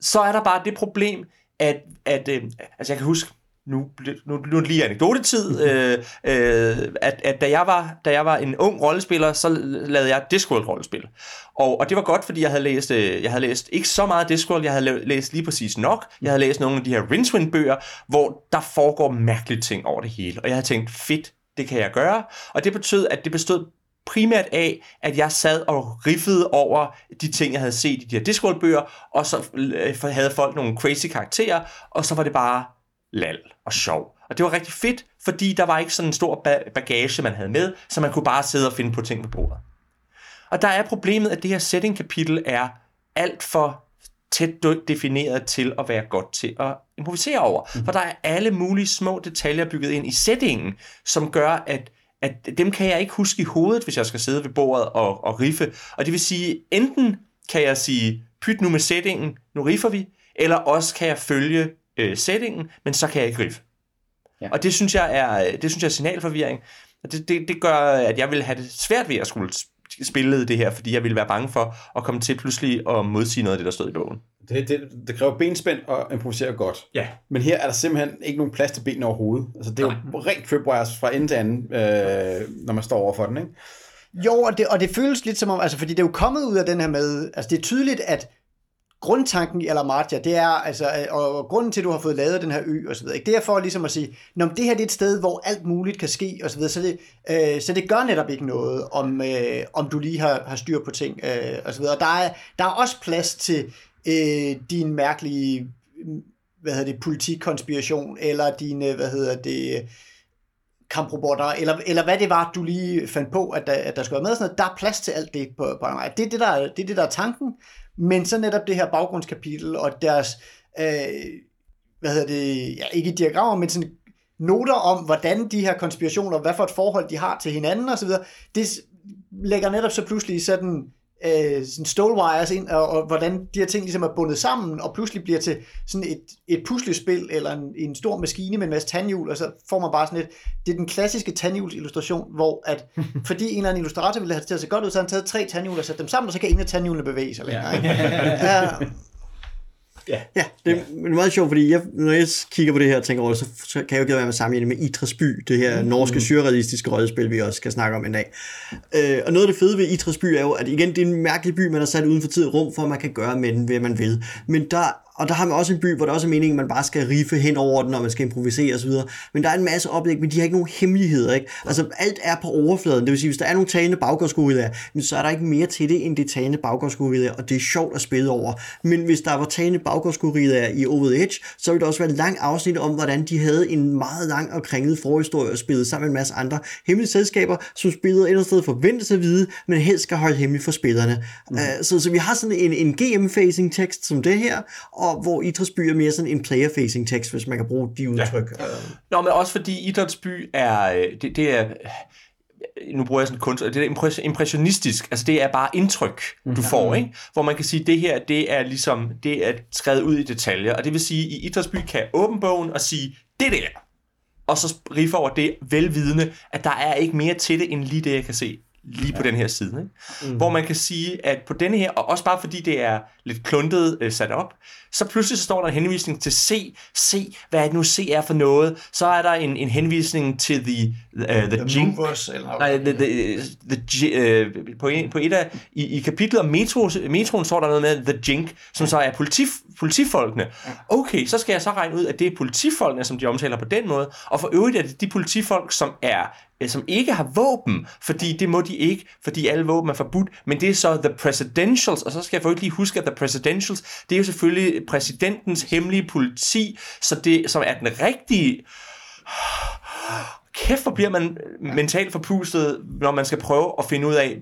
så er der bare det problem, at, at øh, altså jeg kan huske, nu, nu, nu er det lige anekdotetid, øh, øh, at, at da, jeg var, da jeg var en ung rollespiller, så lavede jeg Discworld-rollespil. Og, og det var godt, fordi jeg havde læst, øh, jeg havde læst ikke så meget Discworld, jeg havde læst lige præcis nok. Jeg havde læst nogle af de her Rincewind-bøger, hvor der foregår mærkelige ting over det hele. Og jeg havde tænkt, fedt, det kan jeg gøre. Og det betød, at det bestod primært af, at jeg sad og riffede over de ting, jeg havde set i de her Discworld-bøger, og så øh, havde folk nogle crazy karakterer, og så var det bare lal og sjov. Og det var rigtig fedt, fordi der var ikke sådan en stor bagage, man havde med, så man kunne bare sidde og finde på ting på bordet. Og der er problemet, at det her setting-kapitel er alt for tæt defineret til at være godt til at improvisere over. Mm. For der er alle mulige små detaljer bygget ind i settingen, som gør, at at dem kan jeg ikke huske i hovedet, hvis jeg skal sidde ved bordet og, og riffe. Og det vil sige, enten kan jeg sige, pyt nu med settingen, nu riffer vi, eller også kan jeg følge øh, settingen, men så kan jeg ikke riffe. Ja. Og det synes jeg er, det synes jeg er signalforvirring. Og det, det, det gør, at jeg vil have det svært ved at skulle spille det her, fordi jeg ville være bange for at komme til pludselig at modsige noget af det, der stod i bogen. Det, det, det kræver benspænd og improvisere godt. Ja. Men her er der simpelthen ikke nogen plads til benene overhovedet. Altså, det er Nej. jo rent tripwires fra ende til anden, øh, når man står over for den, ikke? Jo, og det, og det føles lidt som om, altså fordi det er jo kommet ud af den her med, altså det er tydeligt, at grundtanken i Alamartia, det er, altså, og, og grunden til, at du har fået lavet den her ø, og så videre, det er for ligesom at sige, Nå, det her det er et sted, hvor alt muligt kan ske, og så videre, så det, øh, så det gør netop ikke noget, om, øh, om du lige har, har styr på ting, øh, og så videre. Og der er, der er også plads til øh, din mærkelige, hvad hedder det, politikkonspiration, eller dine, hvad hedder det, kamprobotter, eller, eller hvad det var, du lige fandt på, at der, at der skulle være med. Sådan noget. Der er plads til alt det på, på Det er det, der, det er det, der er tanken, men så netop det her baggrundskapitel og deres øh, hvad hedder det, ja, ikke diagrammer, men sådan noter om, hvordan de her konspirationer, hvad for et forhold de har til hinanden osv., det lægger netop så pludselig sådan, øh, sådan stålwires ind, og, og hvordan de her ting ligesom er bundet sammen, og pludselig bliver til sådan et, et puslespil, eller en, en stor maskine med en masse tandhjul, og så får man bare sådan et, det er den klassiske tandhjulsillustration, hvor at, fordi en eller anden illustrator ville have det til at se godt ud, så har han taget tre tandhjul og sat dem sammen, og så kan ingen af tandhjulene bevæge sig længere. Ikke? Ja. Ja, det er meget sjovt, fordi jeg, når jeg kigger på det her tænker over så, så kan jeg jo ikke være med sammenligne med Idræs by, det her norske surrealistiske rollespil, vi også skal snakke om en dag. Øh, og noget af det fede ved Idræs by er jo, at igen, det er en mærkelig by, man har sat uden for tid og rum, for at man kan gøre med den, hvad man vil. Men der, og der har man også en by, hvor der også er meningen, at man bare skal riffe hen over den, og man skal improvisere osv. Men der er en masse oplæg, men de har ikke nogen hemmeligheder. Ikke? Altså alt er på overfladen. Det vil sige, hvis der er nogle talende baggårdsgorillaer, så er der ikke mere til det, end det talende baggårdsgorillaer, og det er sjovt at spille over. Men hvis der var talende baggårdsgorillaer i Over the Edge, så ville der også være et langt afsnit om, hvordan de havde en meget lang og kringet forhistorie og spillede sammen med en masse andre hemmelige selskaber, som spillede et eller andet sted forventes at vide, men helst skal holde hemmeligt for spillerne. Mm. Uh, så, så vi har sådan en, en GM-facing tekst som det her, og hvor Idrætsby er mere sådan en player-facing tekst, hvis man kan bruge de udtryk. Ja. Nå, men også fordi Idrætsby er, øh, det, det er, nu bruger jeg sådan kunst, det er impres- impressionistisk, altså det er bare indtryk, du får, ikke? Hvor man kan sige, det her, det er ligesom, det er skrevet ud i detaljer, og det vil sige, i Idrætsby kan åbne bogen og sige, det der, og så riffe over det velvidende, at der er ikke mere til det, end lige det, jeg kan se lige på den her side. Ikke? Mm. Hvor man kan sige, at på denne her, og også bare fordi det er lidt kluntet øh, sat op, så pludselig så står der en henvisning til C. C, hvad er det nu C er for noget? Så er der en, en henvisning til the, uh, the, the jink. Movers, eller Nej, the, the, the, the, uh, på, en, på et af, i, i kapitlet om metro, metroen står der noget med The Jink, som så er politi, politifolkene. Okay, så skal jeg så regne ud, at det er politifolkene, som de omtaler på den måde, og for øvrigt er det de politifolk, som er øh, som ikke har våben, fordi det må de ikke, fordi alle våben er forbudt, men det er så the presidentials, og så skal jeg for lige huske, at the presidentials, det er jo selvfølgelig præsidentens hemmelige politi, så det, som er den rigtige kæft, hvor bliver man mentalt forpustet, når man skal prøve at finde ud af,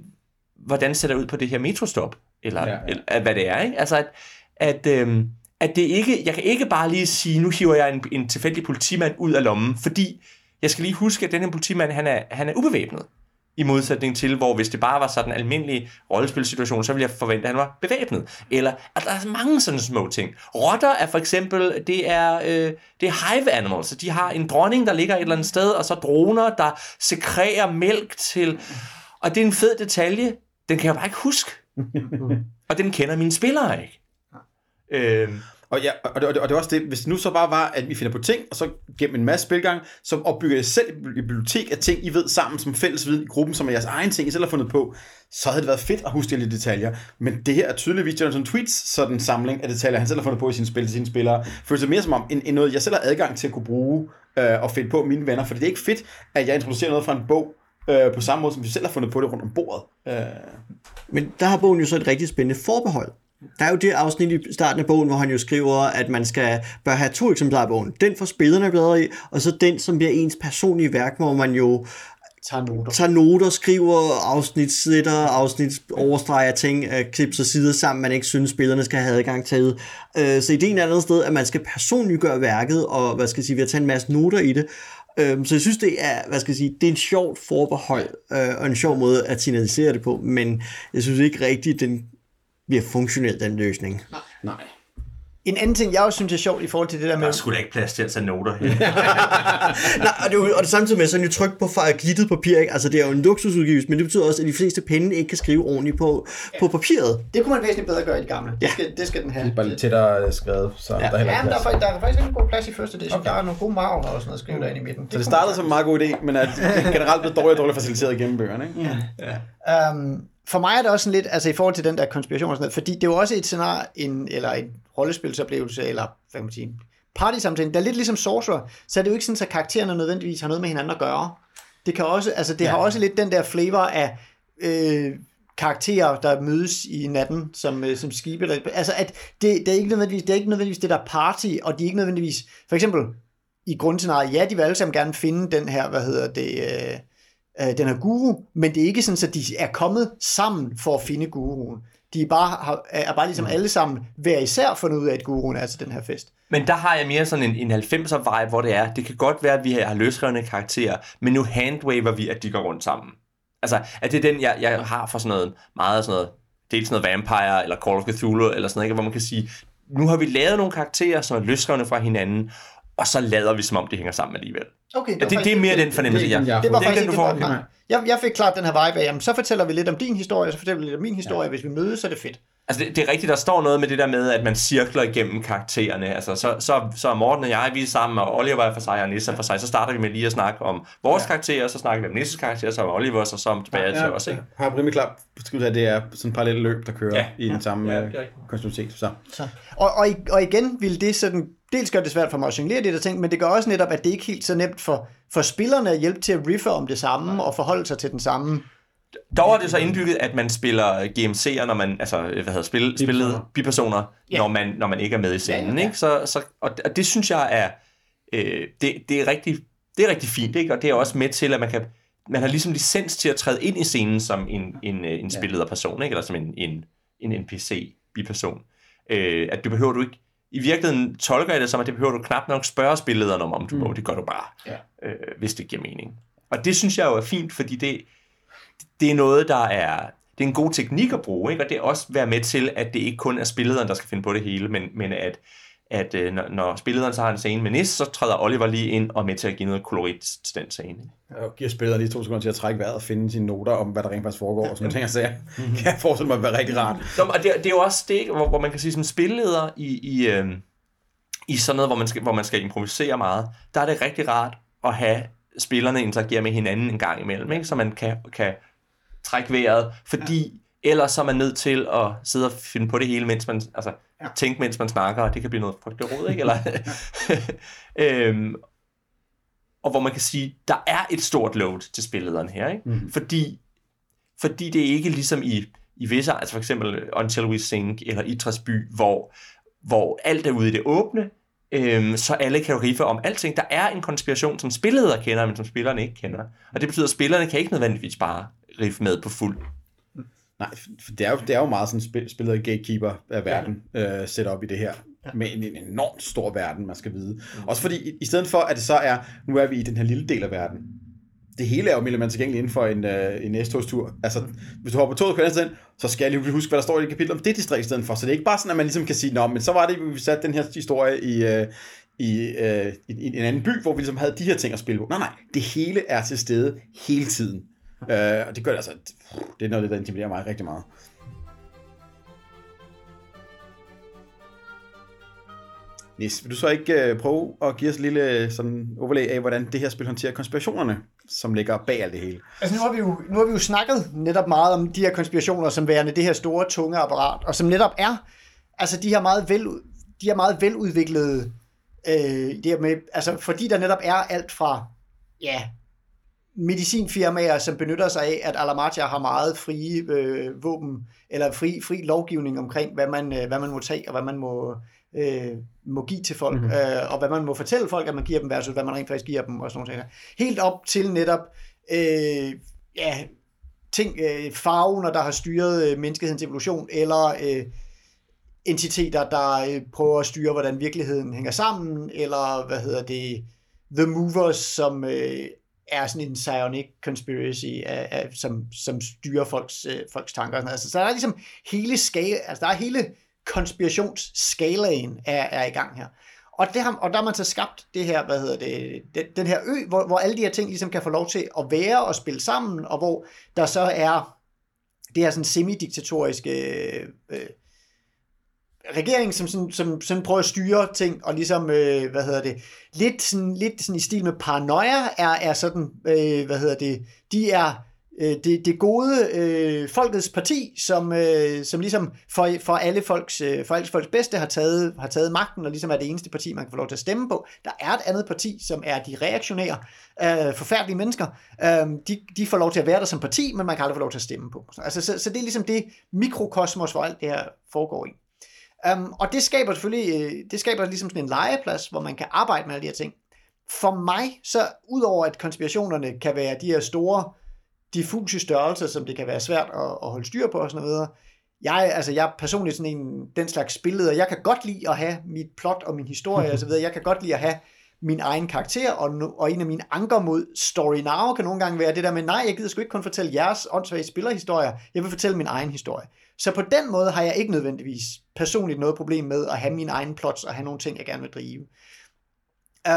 hvordan ser det ud på det her metrostop, eller, ja, ja. eller hvad det er, ikke? Altså, at, at, øhm, at det ikke, jeg kan ikke bare lige sige, nu hiver jeg en, en tilfældig politimand ud af lommen, fordi jeg skal lige huske, at den her politimand, han er, han er ubevæbnet. I modsætning til, hvor hvis det bare var sådan en almindelig rollespilsituation, så ville jeg forvente, at han var bevæbnet. Eller at der er mange sådan små ting. Rotter er for eksempel, det er, øh, det er hive animals. De har en dronning, der ligger et eller andet sted, og så droner, der sekrerer mælk til... Og det er en fed detalje. Den kan jeg bare ikke huske. og den kender mine spillere ikke. Øh, og, ja, og, det, og, det, og det er også det, hvis det nu så bare var, at vi finder på ting, og så gennem en masse spilgang, så opbygger jeg selv et bibliotek af ting, I ved sammen som fælles viden i gruppen, som er jeres egen ting, I selv har fundet på, så havde det været fedt at huske de lidt detaljer. Men det her er tydeligvis Jonathan Tweets sådan samling af detaljer, han selv har fundet på i sine spil til sine spillere. Føles det mere som om, en, end noget, jeg selv har adgang til at kunne bruge øh, og finde på mine venner, for det er ikke fedt, at jeg introducerer noget fra en bog, øh, på samme måde, som vi selv har fundet på det rundt om bordet. Øh. Men der har bogen jo så et rigtig spændende forbehold. Der er jo det afsnit i starten af bogen, hvor han jo skriver, at man skal bør have to eksemplarer af bogen. Den for spillerne bladre i, og så den, som bliver ens personlige værk, hvor man jo tager noter. tager noter, skriver afsnitslitter, afsnit overstreger ting, øh, klipser sider sammen, man ikke synes, spillerne skal have adgang til. Øh, så ideen er et andet sted, at man skal personliggøre værket, og hvad skal jeg sige, ved at tage en masse noter i det. Øh, så jeg synes, det er, hvad skal jeg sige, det er en sjovt forbehold, øh, og en sjov måde at signalisere det på, men jeg synes ikke rigtigt, den bliver funktionel, den løsning. Nej. En anden ting, jeg også synes er sjovt i forhold til det der der med... er sgu da ikke plads til at tage noter her. Nej, og det, er og det samtidig med, sådan jo tryk på glittet papir, ikke? altså det er jo en luksusudgivelse, men det betyder også, at de fleste penne ikke kan skrive ordentligt på, på papiret. Det kunne man væsentligt bedre gøre i det gamle. Det, skal, det skal den have. Bare lidt tættere skrevet, så ja. der er heller Ja, men der er, der er faktisk ikke god plads i første edition. Okay. Der er nogle gode marginer og sådan noget skrive derinde i midten. Så det startede som en meget god idé, men at det generelt blev dårligt og dårligt faciliteret gennem bøgerne. Ikke? Ja. Um, for mig er det også sådan lidt, altså i forhold til den der konspiration og sådan noget, fordi det er jo også et scenarie, en, eller en rollespilsoplevelse, eller hvad kan man sige, party samtale, der er lidt ligesom Sorcerer, så er det jo ikke sådan, at karaktererne nødvendigvis har noget med hinanden at gøre. Det kan også, altså det ja. har også lidt den der flavor af øh, karakterer, der mødes i natten som, øh, som skibe. Eller, altså at det, det, er ikke nødvendigvis, det er ikke nødvendigvis det der party, og de er ikke nødvendigvis, for eksempel i grundscenariet, ja, de vil alle sammen gerne finde den her, hvad hedder det, øh, øh, den her guru, men det er ikke sådan, at de er kommet sammen for at finde guruen. De er bare, har, er bare ligesom alle sammen hver især fundet ud af, at guruen er til den her fest. Men der har jeg mere sådan en, en 90'er vibe, hvor det er, det kan godt være, at vi har løsrevne karakterer, men nu handwaver vi, at de går rundt sammen. Altså, at det er den, jeg, jeg har for sådan noget, meget sådan noget, dels noget Vampire, eller Call of Cthulhu, eller sådan noget, ikke? hvor man kan sige, nu har vi lavet nogle karakterer, som er løsrevne fra hinanden, og så lader vi, som om det hænger sammen alligevel. Okay, Ja, det, det er mere den fornemmelse, det jeg jeg Det var det faktisk den, du det, får. jeg, jeg fik klart den her vibe af, jamen, så fortæller vi lidt om din historie, så fortæller vi lidt om min historie. Ja. Hvis vi mødes, så er det fedt. Altså, det, det er rigtigt, der står noget med det der med, at man cirkler igennem karaktererne. Altså, så, så, så er Morten og jeg, vi er sammen, og Oliver er for sig, og Nissa for sig. Så starter vi med lige at snakke om vores ja. karakterer, så snakker vi om Nisses karakter, så om Olivers, og så om tilbage til os, ikke? har rimelig klart beskrevet, at det er sådan et parallelt løb, der kører Ja. ja. i den samme Ja, ja, rigtigt. kontinuitet. Så. Så. Og, og, og igen vil det sådan, dels gør det svært for mig at jonglere det der ting, men det gør også netop, at det ikke er helt så nemt for, for spillerne at hjælpe til at riffe om det samme, og forholde sig til den samme. Dog er det så indbygget, at man spiller GMC'er, når man, altså, hvad hedder spil, spillet bipersoner, Ja. når, man, når man ikke er med i scenen, Ja, ja, ja. ikke? Så, så, og, og det synes jeg er, øh, det, det er rigtig, det er rigtig fint, ikke? Og det er også med til, at man kan, man har ligesom licens til at træde ind i scenen som en, en, øh, en spilleder person, ikke? Eller som en, en, en NPC-biperson. Øh, at du behøver du ikke, i virkeligheden tolker jeg det som, at det behøver du knap nok spørge spillederen om, om du må. Det gør du bare, Ja. øh, hvis det giver mening. Og det synes jeg jo er fint, fordi det, det er noget, der er, det er en god teknik at bruge, ikke? og det er også være med til, at det ikke kun er spillederen, der skal finde på det hele, men, men at, at øh, når, når spillederen så har en scene med Nis, så træder Oliver lige ind og med til at give noget kolorit til den scene. Ikke? Og giver spilleren lige to sekunder til at trække vejret og finde sine noter om, hvad der rent faktisk foregår, og sådan nogle ting, jeg siger. Kan jeg forestille mig at være rigtig rart. Nå, og det, det er jo også det, ikke? hvor, hvor man kan sige, som spilleder i, i, øh, i sådan noget, hvor man, skal, hvor man skal improvisere meget, der er det rigtig rart at have spillerne interagere med hinanden en gang imellem, ikke? så man kan, kan trække vejret, fordi ja. ellers så er man nødt til at sidde og finde på det hele, mens man, altså ja. tænke, mens man snakker, og det kan blive noget frygteligt råd, ikke? Eller, øhm, og hvor man kan sige, der er et stort load til spillederen her, ikke? Mm. Fordi, fordi det er ikke ligesom i, i visse, altså for eksempel Until We Sink eller Idræts By, hvor, hvor alt er ude i det åbne, øhm, så alle kan jo riffe om alting. Der er en konspiration, som spilleder kender, men som spillerne ikke kender. Og det betyder, at spillerne kan ikke nødvendigvis bare riffe med på fuld. Nej, for det er jo, det er jo meget sådan spil, spillet gatekeeper af verden ja. øh, setup i det her. Ja. Med en, en enormt stor verden, man skal vide. Mm. Også fordi, i, i stedet for, at det så er, nu er vi i den her lille del af verden. Det hele er jo mere tilgængeligt inden for en, øh, en S-togstur. Altså, hvis du hopper på toget og kører ned så skal jeg lige huske, hvad der står i det kapitel om det distrikt i stedet for. Så det er ikke bare sådan, at man ligesom kan sige, nå, men så var det, vi satte den her historie i, øh, i, øh, i, i en anden by, hvor vi ligesom havde de her ting at spille på. Nej, nej, det hele er til stede hele tiden. Øh, og det gør det altså, det er noget, der intimiderer mig rigtig meget. Nis, vil du så ikke øh, prøve at give os en lille øh, sådan overlæg af, hvordan det her spil håndterer konspirationerne, som ligger bag alt det hele? Altså nu har, vi jo, nu har vi jo snakket netop meget om de her konspirationer som værende det her store, tunge apparat, og som netop er, altså de her meget, vel, de her meget veludviklede, øh, det her med, altså fordi der netop er alt fra, ja, medicinfirmaer, som benytter sig af, at Alamatia har meget frie øh, våben, eller fri, fri lovgivning omkring, hvad man, øh, hvad man må tage, og hvad man må, øh, må give til folk, mm-hmm. øh, og hvad man må fortælle folk, at man giver dem, versus hvad man rent faktisk giver dem, og sådan noget. Helt op til netop, øh, ja, ting, øh, farver, der har styret øh, menneskehedens evolution, eller øh, entiteter, der øh, prøver at styre, hvordan virkeligheden hænger sammen, eller hvad hedder det, The Movers, som øh, er sådan en psionic conspiracy, af, af, som, som styrer folks, øh, folks tanker. Og sådan noget. Altså, så der er ligesom hele skala, altså der er hele konspirationsskalaen er, er i gang her. Og, det har, og der har man så skabt det her, hvad hedder det, den, den her ø, hvor, hvor alle de her ting ligesom kan få lov til at være og spille sammen, og hvor der så er det her sådan semi-diktatoriske øh, øh regering, som, som, som sådan prøver at styre ting, og ligesom, øh, hvad hedder det, lidt sådan, lidt sådan i stil med paranoia, er, er sådan, øh, hvad hedder det, de er øh, det, det gode øh, folkets parti, som, øh, som ligesom for, for alle folks, øh, for alle folks bedste har taget, har taget magten, og ligesom er det eneste parti, man kan få lov til at stemme på. Der er et andet parti, som er de reaktionære, øh, forfærdelige mennesker. Øh, de, de får lov til at være der som parti, men man kan aldrig få lov til at stemme på. Altså, så, så det er ligesom det mikrokosmos, hvor alt det her foregår i. Um, og det skaber selvfølgelig, øh, det skaber ligesom sådan en legeplads, hvor man kan arbejde med alle de her ting. For mig, så udover at konspirationerne kan være de her store, diffuse størrelser, som det kan være svært at, at holde styr på og sådan noget, jeg, altså, jeg er personligt sådan en, den slags spilleder. Jeg kan godt lide at have mit plot og min historie og så videre. Jeg kan godt lide at have min egen karakter, og, no, og en af mine anker mod Story Now kan nogle gange være det der med, nej, jeg gider sgu ikke kun fortælle jeres åndssvage spillerhistorier, jeg vil fortælle min egen historie. Så på den måde har jeg ikke nødvendigvis personligt noget problem med at have mine egne plots og have nogle ting, jeg gerne vil drive.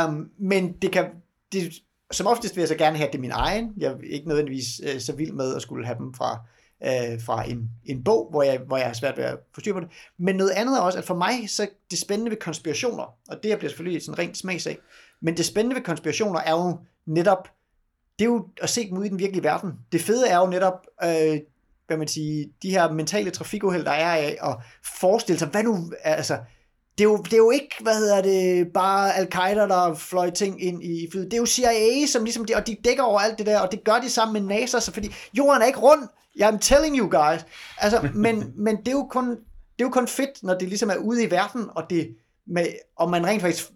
Um, men det kan, det, som oftest vil jeg så gerne have det min egen. Jeg er ikke nødvendigvis uh, så vild med at skulle have dem fra, uh, fra en, en bog, hvor jeg, hvor jeg har svært ved at få styr på det. Men noget andet er også, at for mig, så det spændende ved konspirationer, og det her bliver selvfølgelig sådan rent smagsag, men det spændende ved konspirationer er jo netop, det er jo at se dem ud i den virkelige verden. Det fede er jo netop, øh, hvad man siger, de her mentale trafikuheld, der er af at forestille sig, hvad nu, altså, det er, jo, det er jo ikke, hvad hedder det, bare al-Qaida, der fløj ting ind i flyet. Det er jo CIA, som ligesom, de, og de dækker over alt det der, og det gør de sammen med NASA, så fordi jorden er ikke rund. I'm telling you guys. Altså, men, men det er jo kun, det er jo kun fedt, når det ligesom er ude i verden, og det, med, og man rent faktisk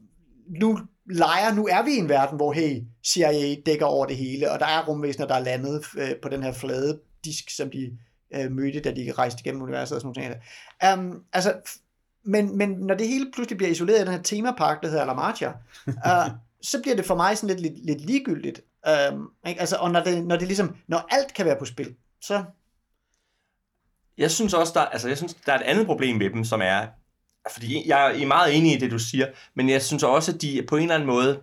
nu leger, nu er vi i en verden, hvor hey, CIA dækker over det hele, og der er rumvæsener, der er landet øh, på den her flade disk, som de øh, mødte, da de rejste igennem universet og sådan noget. Um, altså, men, men når det hele pludselig bliver isoleret i den her temapark, der hedder La Marcha, uh, så bliver det for mig sådan lidt, lidt, lidt ligegyldigt. Um, ikke? Altså, og når det, når det ligesom, når alt kan være på spil, så... Jeg synes også, der, altså, jeg synes, der er et andet problem ved dem, som er, fordi jeg er meget enig i det, du siger, men jeg synes også, at de på en eller anden måde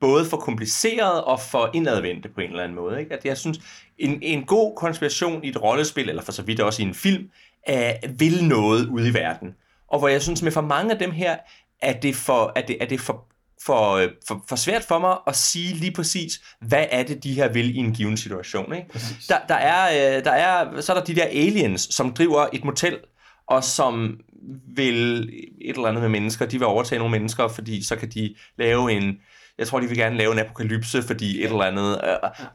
både for kompliceret og for indadvendte på en eller anden måde. Ikke? At jeg synes, en, en god konspiration i et rollespil, eller for så vidt også i en film, er, vil noget ude i verden. Og hvor jeg synes, med for mange af dem her, er det for, er det, er det for, for, for, for svært for mig at sige lige præcis, hvad er det, de her vil i en given situation. Ikke? Der, der, er, øh, der er, så er der de der aliens, som driver et motel, og som vil et eller andet med mennesker. De vil overtage nogle mennesker, fordi så kan de lave en... Jeg tror, de vil gerne lave en apokalypse, fordi et eller andet... Øh,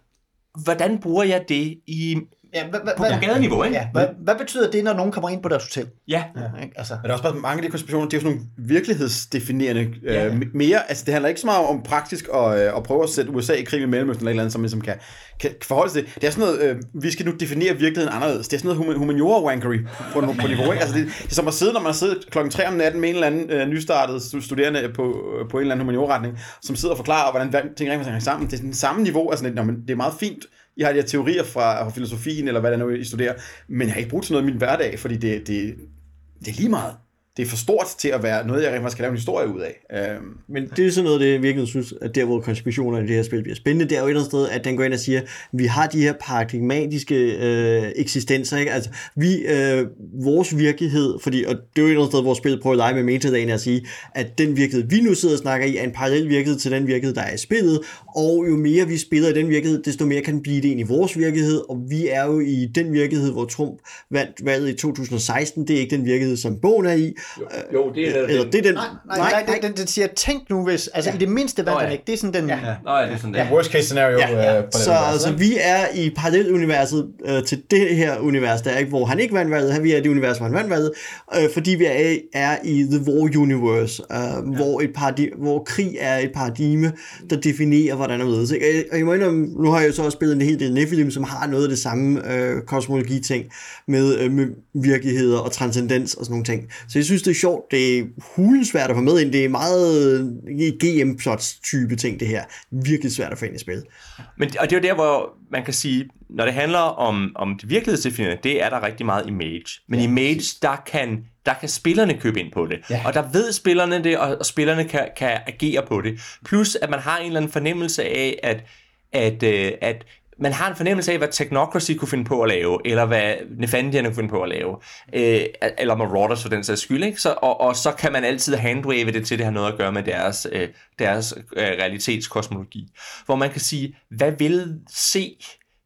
hvordan bruger jeg det i Ja, hva, hva, på gadeniveau, ikke? Ja, hvad, hvad betyder det, når nogen kommer ind på deres hotel? Ja. Ja, ikke? Altså, Men der er også bare mange af de konspirationer, det er jo sådan nogle virkelighedsdefinerende Ja. øh, mere, altså det handler ikke så meget om praktisk at, øh, at prøve at sætte USA i krig med Mellemøsten eller et eller andet, som ligesom kan, kan forholde sig til. Det er sådan noget, øh, vi skal nu definere virkeligheden anderledes. Det er sådan noget humaniora-wankery på, på, på niveau, ikke? Altså det, det, er som at sidde, når man sidder klokken 3 om natten med en eller anden øh, nystartet stu- studerende på, på en eller anden humaniora-retning, som sidder og forklarer, hvordan ting rent sammen. Det er sådan samme niveau, altså lidt, nå, men det er meget fint, jeg har de her teorier fra, fra filosofien, eller hvad det er nu, I studerer, men jeg har ikke brugt til noget i min hverdag, fordi det, det, det er lige meget. Det er for stort til at være noget, jeg rent faktisk kan lave en historie ud af. Øhm, Men det er sådan noget, det jeg virkelig synes, at der hvor konspirationer i det her spil bliver spændende, det er jo et eller andet sted, at den går ind og siger, vi har de her paradigmatiske øh, eksistenser, ikke? Altså, vi, øh, vores virkelighed, fordi, og det er jo et eller andet sted, hvor spillet prøver at lege med metadagen og sige, at den virkelighed, vi nu sidder og snakker i, er en parallel virkelighed til den virkelighed, der er i spillet, og jo mere vi spiller i den virkelighed, desto mere kan blive det ind i vores virkelighed, og vi er jo i den virkelighed, hvor Trump vandt valget i 2016, det er ikke den virkelighed, som bogen er i, jo, jo det er eller det er den, nej, nej, nej, nej, den, den siger, tænk nu hvis, altså ja. i det mindste vandt Nå, ja. han ikke, det er sådan den, ja. Nå, ja, det er sådan. Ja, worst case scenario Ja, ja. øh, på den Så måde, altså, ikke? vi er i paralleluniverset øh, til det her univers, der er ikke, hvor han ikke vandt valget, vi er i det univers, hvor han vandt valget, øh, fordi vi er, er i The War Universe, øh, ja. hvor, et paradi- hvor krig er et paradigme, der definerer, hvordan er ved. Og jeg må indrømme, nu har jeg jo så også spillet en hel del Nephilim, som har noget af det samme øh, kosmologi-ting med, øh, med virkeligheder og transcendens og sådan nogle ting. Så jeg synes, det er sjovt. Det er svært at få med ind. Det er meget øh, GM-plots-type ting, det her. Virkelig svært at få ind i spillet. Men, og det er jo der, hvor man kan sige, når det handler om, om det virkelighedsdefinerende, det er der rigtig meget i Mage. Men ja, i Mage, der kan, der kan spillerne købe ind på det. Ja. Og der ved spillerne det, og, og spillerne kan, kan agere på det. Plus, at man har en eller anden fornemmelse af, at, at, øh, at man har en fornemmelse af, hvad Technocracy kunne finde på at lave, eller hvad Nefandian kunne finde på at lave, øh, eller Marauders for den sags skyld, ikke? Så, og, og så kan man altid handwave det til, det har noget at gøre med deres, øh, deres øh, realitetskosmologi. Hvor man kan sige, hvad vil se,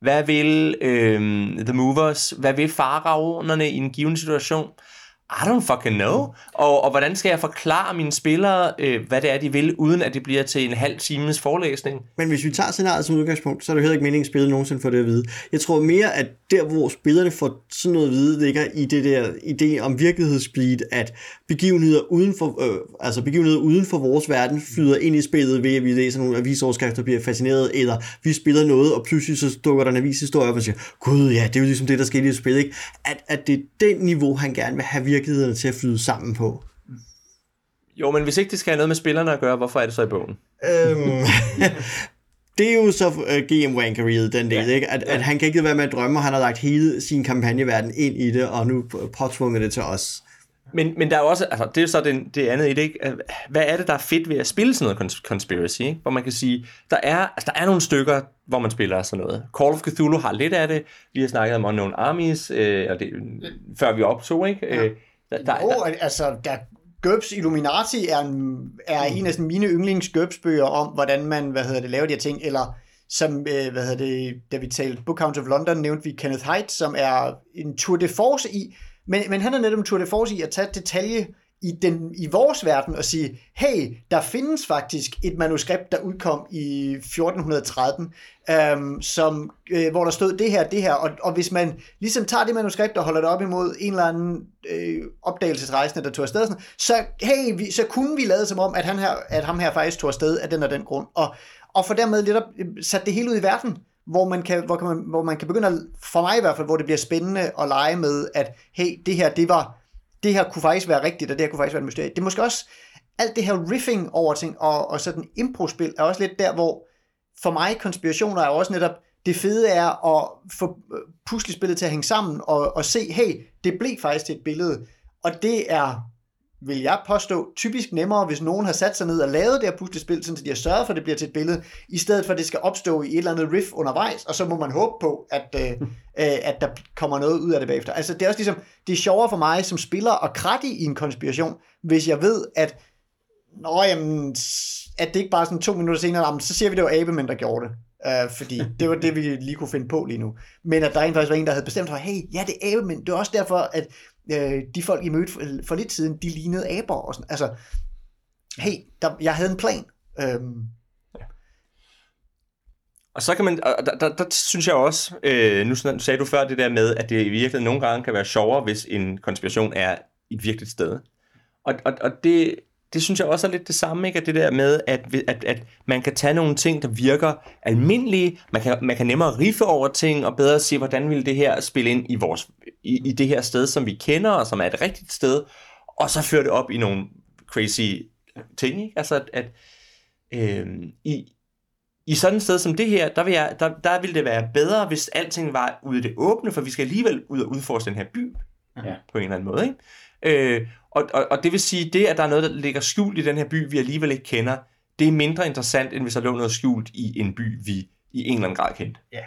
hvad vil øh, The Movers, hvad vil faraonerne i en given situation, i don't fucking know. Og, og hvordan skal jeg forklare mine spillere, øh, hvad det er, de vil, uden at det bliver til en halv times forelæsning? Men hvis vi tager scenariet som udgangspunkt, så er det heller ikke meningen, at spillet nogensinde får det at vide. Jeg tror mere, at der, hvor spillerne får sådan noget at vide, ligger i det der idé om virkelighedsbleed, at begivenheder uden for, øh, altså begivenheder uden for vores verden flyder ind i spillet ved, at vi læser nogle avisoverskrifter og bliver fascineret, eller vi spiller noget, og pludselig så dukker der en avishistorie op og siger, gud ja, det er jo ligesom det, der skete i spil, ikke? At, at det er den niveau, han gerne vil have virkelighederne til at flyde sammen på. Jo, men hvis ikke det skal have noget med spillerne at gøre, hvorfor er det så i bogen? Øhm, det er jo så uh, GM Wankeriet, den del, ja. ikke? At, ja. at han kan ikke være med at drømme, og han har lagt hele sin kampagneverden ind i det, og nu påtvunget det til os. Men, men der er jo også, altså, det er jo så det, det andet i det, ikke? Hvad er det, der er fedt ved at spille sådan noget conspiracy, ikke? Hvor man kan sige, der er, altså, der er nogle stykker, hvor man spiller sådan noget. Call of Cthulhu har lidt af det. Vi har snakket om Unknown Armies, øh, eller det, før vi optog, ikke? Ja. Der, der, jo, der, altså, der, GURPS Illuminati er, en, er mm. en af sådan, mine yndlings GURPS-bøger om, hvordan man, hvad hedder det, laver de her ting, eller som, øh, hvad hedder det, da vi talte Book Count of London, nævnte vi Kenneth Haidt, som er en tour de force i, men, men han er netop en tour de force i at tage detalje i, den, i vores verden og sige, hey, der findes faktisk et manuskript, der udkom i 1413, øhm, som, øh, hvor der stod det her, det her, og, og hvis man ligesom tager det manuskript og holder det op imod en eller anden øh, opdagelsesrejsende, der tog afsted, sådan, så, hey, vi, så kunne vi lade som om, at, han her, at ham her faktisk tog afsted af den og den grund, og, og for dermed lidt op, øh, sat det hele ud i verden, hvor man, kan, hvor, kan man, hvor man kan begynde at, for mig i hvert fald, hvor det bliver spændende at lege med, at hey, det her, det var det her kunne faktisk være rigtigt, og det her kunne faktisk være et mysterie. Det er måske også alt det her riffing over ting, og, og sådan improspil er også lidt der, hvor for mig konspirationer er også netop, det fede er at få øh, puslespillet til at hænge sammen, og, og se, hey, det blev faktisk til et billede, og det er vil jeg påstå, typisk nemmere, hvis nogen har sat sig ned og lavet det her puslespil, så de har sørget for, at det bliver til et billede, i stedet for, at det skal opstå i et eller andet riff undervejs, og så må man håbe på, at, øh, øh, at der kommer noget ud af det bagefter. Altså, det er også ligesom, det er sjovere for mig som spiller at kratte i en konspiration, hvis jeg ved, at Nå, jamen, at det ikke bare sådan to minutter senere, jamen, så siger vi, det var Abemænd, der gjorde det. Uh, fordi det var det, vi lige kunne finde på lige nu. Men at der rent faktisk var en, der havde bestemt, at hey, ja, det er Abemænd. Det er også derfor, at øh, de folk, I mødte for, for lidt siden, de lignede aber. Og sådan. Altså, hey, der, jeg havde en plan. Øhm. Ja. Og så kan man, der, der, der, der synes jeg også, øh, nu sagde du før det der med, at det i virkeligheden nogle gange kan være sjovere, hvis en konspiration er et virkeligt sted. Og, og, og det, det synes jeg også er lidt det samme, ikke? At det der med, at, at, at man kan tage nogle ting, der virker almindelige, man kan, man kan nemmere riffe over ting, og bedre se, hvordan vil det her spille ind i, vores, i, i det her sted, som vi kender, og som er et rigtigt sted, og så føre det op i nogle crazy ting, ikke? Altså, at, at øh, i, i sådan et sted som det her, der vil, jeg, der, der vil det være bedre, hvis alting var ude i det åbne, for vi skal alligevel ud og udforske den her by, ja. på en eller anden måde, ikke? Øh, og, og, og det vil sige, det, at der er noget, der ligger skjult i den her by, vi alligevel ikke kender, det er mindre interessant, end hvis der lå noget skjult i en by, vi i en eller anden grad kendte. Ja.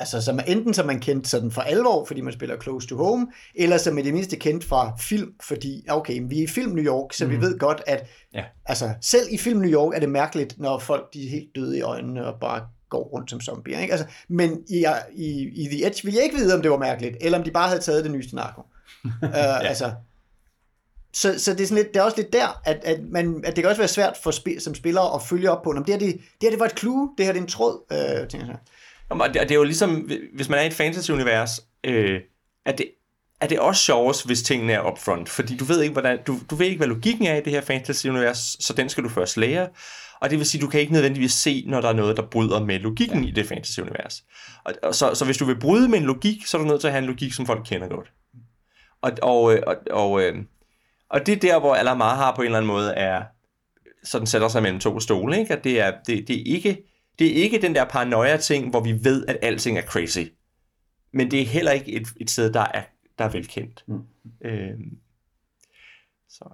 Altså, som enten som man kendt sådan for alvor, fordi man spiller Close to Home, eller som er det mindste kendt fra film, fordi, okay, vi er i film New York, så mm. vi mhm. ved godt, at ja. altså, selv i film New York er det mærkeligt, når folk de er helt døde i øjnene og bare går rundt som zombier. Ikke? Altså, men i, i, i The Edge ville jeg ikke vide, om det var mærkeligt, eller om de bare havde taget det nyeste narko. uh, ja. Altså, så, så det, er sådan lidt, det er også lidt der, at, at, man, at det kan også være svært for spil, som spiller at følge op på. Om det, her, det, det her det var et clue, det her det er en tråd, øh, tænker jeg. Jamen, det, det er jo ligesom, hvis man er i et fantasy-univers, øh, at det, er det også sjovest, hvis tingene er upfront. Fordi du ved ikke, hvordan, du, du ved ikke, hvad logikken er i det her fantasy-univers, så den skal du først lære. Og det vil sige, du kan ikke nødvendigvis se, når der er noget, der bryder med logikken ja. i det fantasy-univers. Og, og så, så hvis du vil bryde med en logik, så er du nødt til at have en logik, som folk kender godt. Og, og, øh, og, og øh, og det er der, hvor Alamar på en eller anden måde er, sådan sætter sig mellem to stole, ikke? at det er, det, det, er ikke, det er ikke den der paranoia-ting, hvor vi ved, at alting er crazy. Men det er heller ikke et, et sted, der er, der er velkendt. Mm. Øhm, så.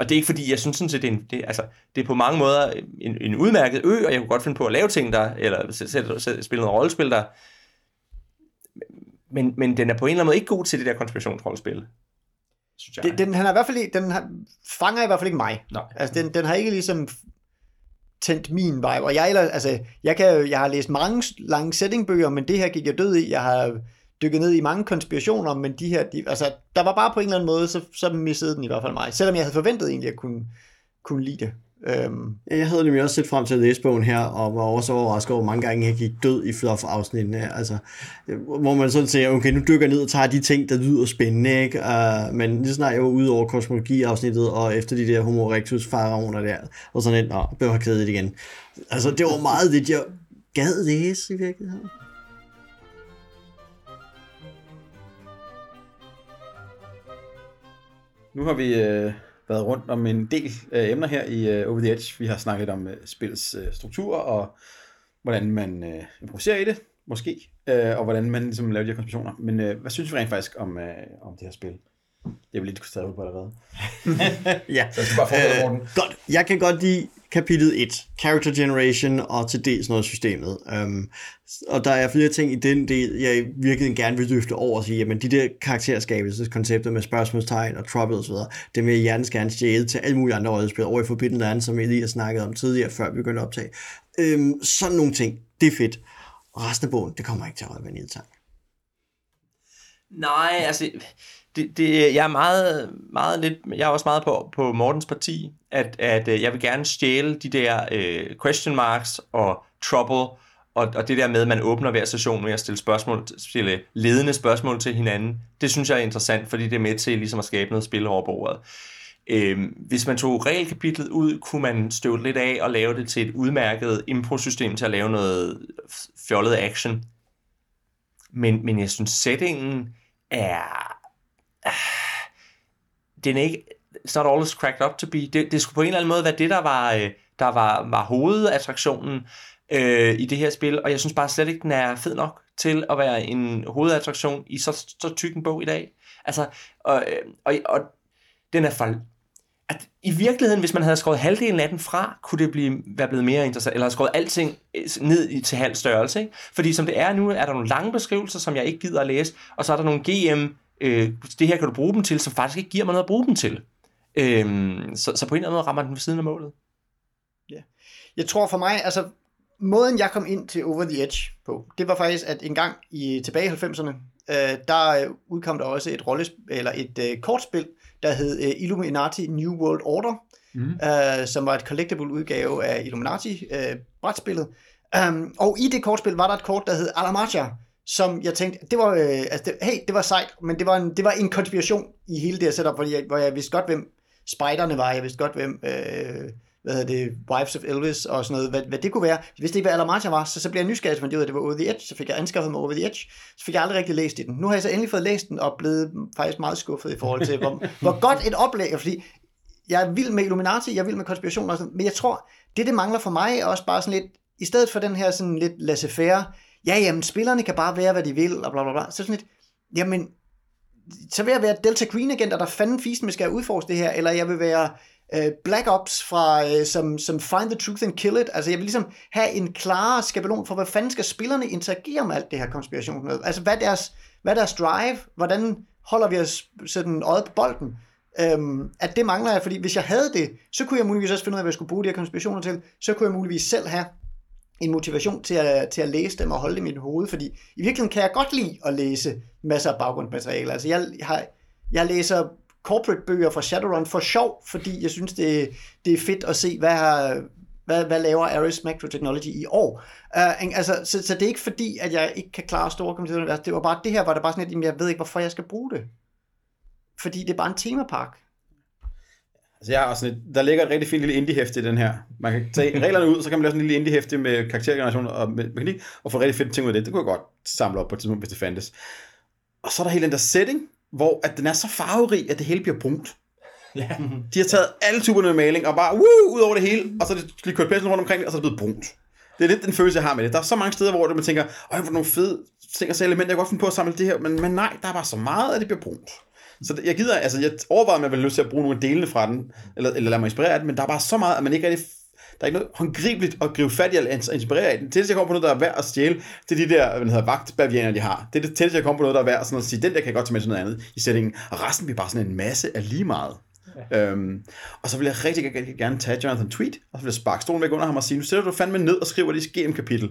Og det er ikke fordi, jeg synes sådan set, det er, en, det, altså, det er på mange måder en, en udmærket ø, og jeg kunne godt finde på at lave ting der, eller spille noget rollespil der. Men, men den er på en eller anden måde ikke god til det der konspirationsrollespil synes jeg. Den, den, han er i hvert fald den har, fanger i hvert fald ikke mig. Nej. Altså, den, den har ikke ligesom tændt min vibe. Og jeg, altså, jeg, kan, jeg har læst mange lange settingbøger, men det her gik jeg død i. Jeg har dykket ned i mange konspirationer, men de her, de, altså, der var bare på en eller anden måde, så, så missede den i hvert fald mig. Selvom jeg havde forventet egentlig, at jeg kunne, kunne lide det. Øhm, Jeg havde nemlig også set frem til at læse bogen her, og var også overrasket over, hvor mange gange jeg gik død i fluff-afsnittene. Altså, hvor man sådan siger, okay, nu dykker jeg ned og tager de ting, der lyder spændende, ikke? Uh, men lige snart jeg var ude over kosmologi-afsnittet, og efter de der Homo erectus faraoner der, og sådan et, nå, blev jeg kedet igen. Altså, det var meget det, jeg gad læse i virkeligheden. Nu har vi øh, været rundt om en del øh, emner her i øh, Over the Edge. Vi har snakket om øh, spillets øh, struktur og hvordan man øh, improviserer i det, måske, øh, og hvordan man ligesom laver de her konspirationer. Men øh, hvad synes vi rent faktisk om, øh, om det her spil? Det er vi lidt taget ud på allerede. Ja, Så skal du bare fortsætte, Øh, Morten. godt. Jeg kan godt lide kapitel 1, Character Generation, og til dels noget af systemet. Um, og der er flere ting i den del, jeg virkelig gerne vil løfte over og sige, jamen de der karakterskabelseskoncepter med spørgsmålstegn og trouble osv., det vil jeg hjertens gerne stjæle til alle mulige andre rollespil over i Forbidden Land, som jeg lige har snakket om tidligere, før vi begyndte at optage. Um, sådan nogle ting, det er fedt. Og resten af bogen, det kommer ikke til at holde vandet. Nej, altså, det, det, jeg er meget, meget lidt, jeg er også meget på, på Mortens parti, at, at øh, jeg vil gerne stjæle de der øh, question marks og trouble, og, og det der med, at man åbner hver session med at stille, spørgsmål, stille ledende spørgsmål til hinanden, det synes jeg er interessant, fordi det er med til ligesom at skabe noget spil over bordet. Øhm, hvis man tog regelkapitlet ud, kunne man støve lidt af og lave det til et udmærket impro-system til at lave noget fjollet action. Men, men jeg synes, settingen er... Den er ikke... It's not all it's cracked up to be. Det, det skulle på en eller anden måde være det, der var, øh, der var, var hovedattraktionen øh, i det her spil, og jeg synes bare slet ikke, den er fed nok til at være en hovedattraktion i så, så tyk en bog i dag. Altså, og, øh, og, og den er for, at i virkeligheden, hvis man havde skåret halvdelen af den fra, kunne det blive, være blevet mere interessant, eller have skåret alting øh, ned i, til halv størrelse. Ikke? Fordi som det er nu, er der nogle lange beskrivelser, som jeg ikke gider at læse, og så er der nogle GM, øh, det her kan du bruge dem til, som faktisk ikke giver mig noget at bruge dem til. Øhm, så, så på en eller anden måde rammer den ved siden af målet. Jeg tror for mig, altså måden jeg kom ind til Over the Edge på, det var faktisk, at en gang i tilbage i 90'erne, øh, der øh, udkom der også et rolles eller et øh, kortspil, der hed øh, Illuminati New World Order, mm. øh, som var et collectible udgave af Illuminati øh, brætspillet. Um, og i det kortspil var der et kort, der hed Alamaja, som jeg tænkte, det var, øh, altså det, hey, det var sejt, men det var, en, det var en konspiration i hele det her setup, fordi jeg, hvor jeg vidste godt, hvem spejderne var, jeg vidste godt, hvem, øh, hvad hedder det, Wives of Elvis og sådan noget, hvad, hvad det kunne være. Jeg vidste ikke, hvad Alamaja var, så, så blev jeg nysgerrig, så fandt ud af, det var Over the Edge, så fik jeg anskaffet mig Over the Edge, så fik jeg aldrig rigtig læst i den. Nu har jeg så endelig fået læst den, og blevet faktisk meget skuffet i forhold til, hvor, hvor godt et oplæg fordi jeg er vild med Illuminati, jeg er vild med konspirationer og sådan, men jeg tror, det det mangler for mig er også bare sådan lidt, i stedet for den her sådan lidt laissez-faire, ja jamen, spillerne kan bare være, hvad de vil, og bla bla bla, så sådan lidt, jamen, så vil jeg være Delta Green agent, og der fanden fisen, vi skal udforske det her, eller jeg vil være øh, Black Ops fra, øh, som, som Find the Truth and Kill It, altså jeg vil ligesom have en klar skabelon for, hvad fanden skal spillerne interagere med alt det her konspiration med, altså hvad er deres, hvad er deres drive, hvordan holder vi os sådan øjet på bolden, Øhm, at det mangler jeg, fordi hvis jeg havde det, så kunne jeg muligvis også finde ud af, hvad jeg skulle bruge de her konspirationer til. Så kunne jeg muligvis selv have en motivation til at, til at læse dem og holde dem i mit hoved, fordi i virkeligheden kan jeg godt lide at læse masser af baggrundsmateriale. Altså jeg, har, jeg læser corporate bøger fra Shadowrun for sjov, fordi jeg synes, det, det er fedt at se, hvad, har, hvad, hvad laver Ares Macro Technology i år. Uh, altså, så, så det er ikke fordi, at jeg ikke kan klare store computeruniverser. Det var bare det her, var det bare sådan at jeg ved ikke, hvorfor jeg skal bruge det. Fordi det er bare en temapark. Altså jeg har sådan et, der ligger et rigtig fint lille indie-hæfte i den her. Man kan tage reglerne ud, så kan man lave sådan en lille indie-hæfte med karaktergeneration og med mekanik, og få rigtig fedt ting ud af det. Det kunne jeg godt samle op på et tidspunkt, hvis det fandtes. Og så er der hele den der setting, hvor at den er så farverig, at det hele bliver brunt. Ja. De har taget alle tuberne med maling, og bare woo, ud over det hele, og så er det kørt pladsen rundt omkring, og så er det blevet brunt. Det er lidt den følelse, jeg har med det. Der er så mange steder, hvor man tænker, øj, hvor nogle fede ting og så elementer, jeg kan godt finde på at samle det her, men, men nej, der er bare så meget, at det bliver brunt. Så jeg gider, altså jeg overvejer, om jeg vil lyst til at bruge nogle af delene fra den, eller, eller lade mig inspirere af den, men der er bare så meget, at man ikke rigtig der er ikke noget håndgribeligt at gribe fat i eller inspirere af den. Det tætteste, jeg kommer på noget, der er værd at stjæle, det er de der, hvad hedder, vagtbavianer, de har. Det er det tætteste, jeg kommer på noget, der er værd sådan at sige, den der kan jeg godt tage med til noget andet i sætningen. Og resten bliver bare sådan en masse af lige meget. Ja. Øhm, og så vil jeg rigtig, rigtig gerne tage Jonathan Tweet, og så vil jeg sparke stolen væk under ham og sige, nu sætter du fandme ned og skriver det GM-kapitel.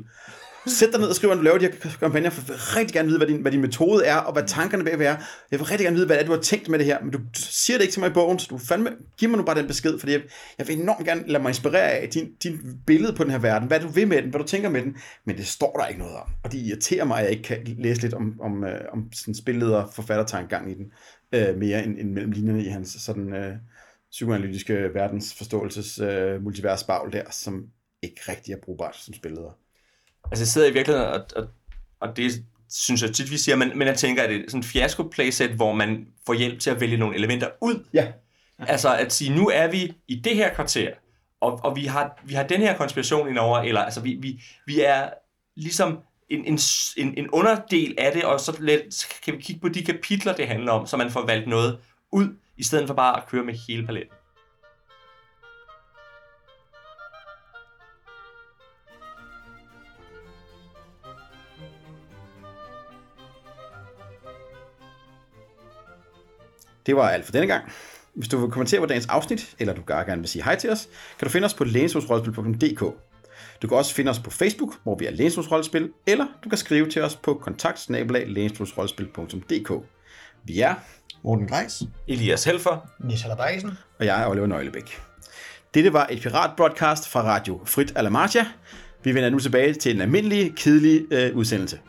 Sæt dig ned og skriv, når du laver de her kampagner, for jeg vil rigtig gerne vide, hvad din, hvad din metode er, og hvad tankerne bag er. Jeg vil rigtig gerne vide, hvad det er, du har tænkt med det her, men du siger det ikke til mig i bogen, så du fandme, giv mig nu bare den besked, fordi jeg, jeg vil enormt gerne lade mig inspirere af din, din billede på den her verden, hvad du vil med den, hvad du tænker med den, men det står der ikke noget om. Og det irriterer mig, at jeg ikke kan læse lidt om, om, øh, om sådan spilleder forfattertankegang i den, øh, mere end, end mellem linjerne i hans sådan øh, psykoanalytiske verdensforståelses øh, multiversbagl der, som ikke rigtig er brugbart som spilleder. Altså jeg sidder i virkeligheden, og, og, og det synes jeg tit, vi siger, men, men jeg tænker, at det er sådan et fiasko playset, hvor man får hjælp til at vælge nogle elementer ud. Ja. Altså at sige, nu er vi i det her kvarter, og, og vi, har, vi har den her konspiration indover, eller altså vi, vi, vi er ligesom en, en, en, en underdel af det, og så, let, så kan vi kigge på de kapitler, det handler om, så man får valgt noget ud, i stedet for bare at køre med hele paletten. Det var alt for denne gang. Hvis du vil kommentere på dagens afsnit, eller du bare gerne vil sige hej til os, kan du finde os på lægenshusrollespil.dk. Du kan også finde os på Facebook, hvor vi er Lægenshusrollespil, eller du kan skrive til os på kontaktsnabelag.lægenshusrollespil.dk. Vi er, Morten Greis. Elias Helfer, Nis Hallerbeisen. og jeg er Oliver Nøglebæk. Dette var et piratbroadcast fra Radio Frit Alamartia. Vi vender nu tilbage til en almindelig, kedelig øh, udsendelse.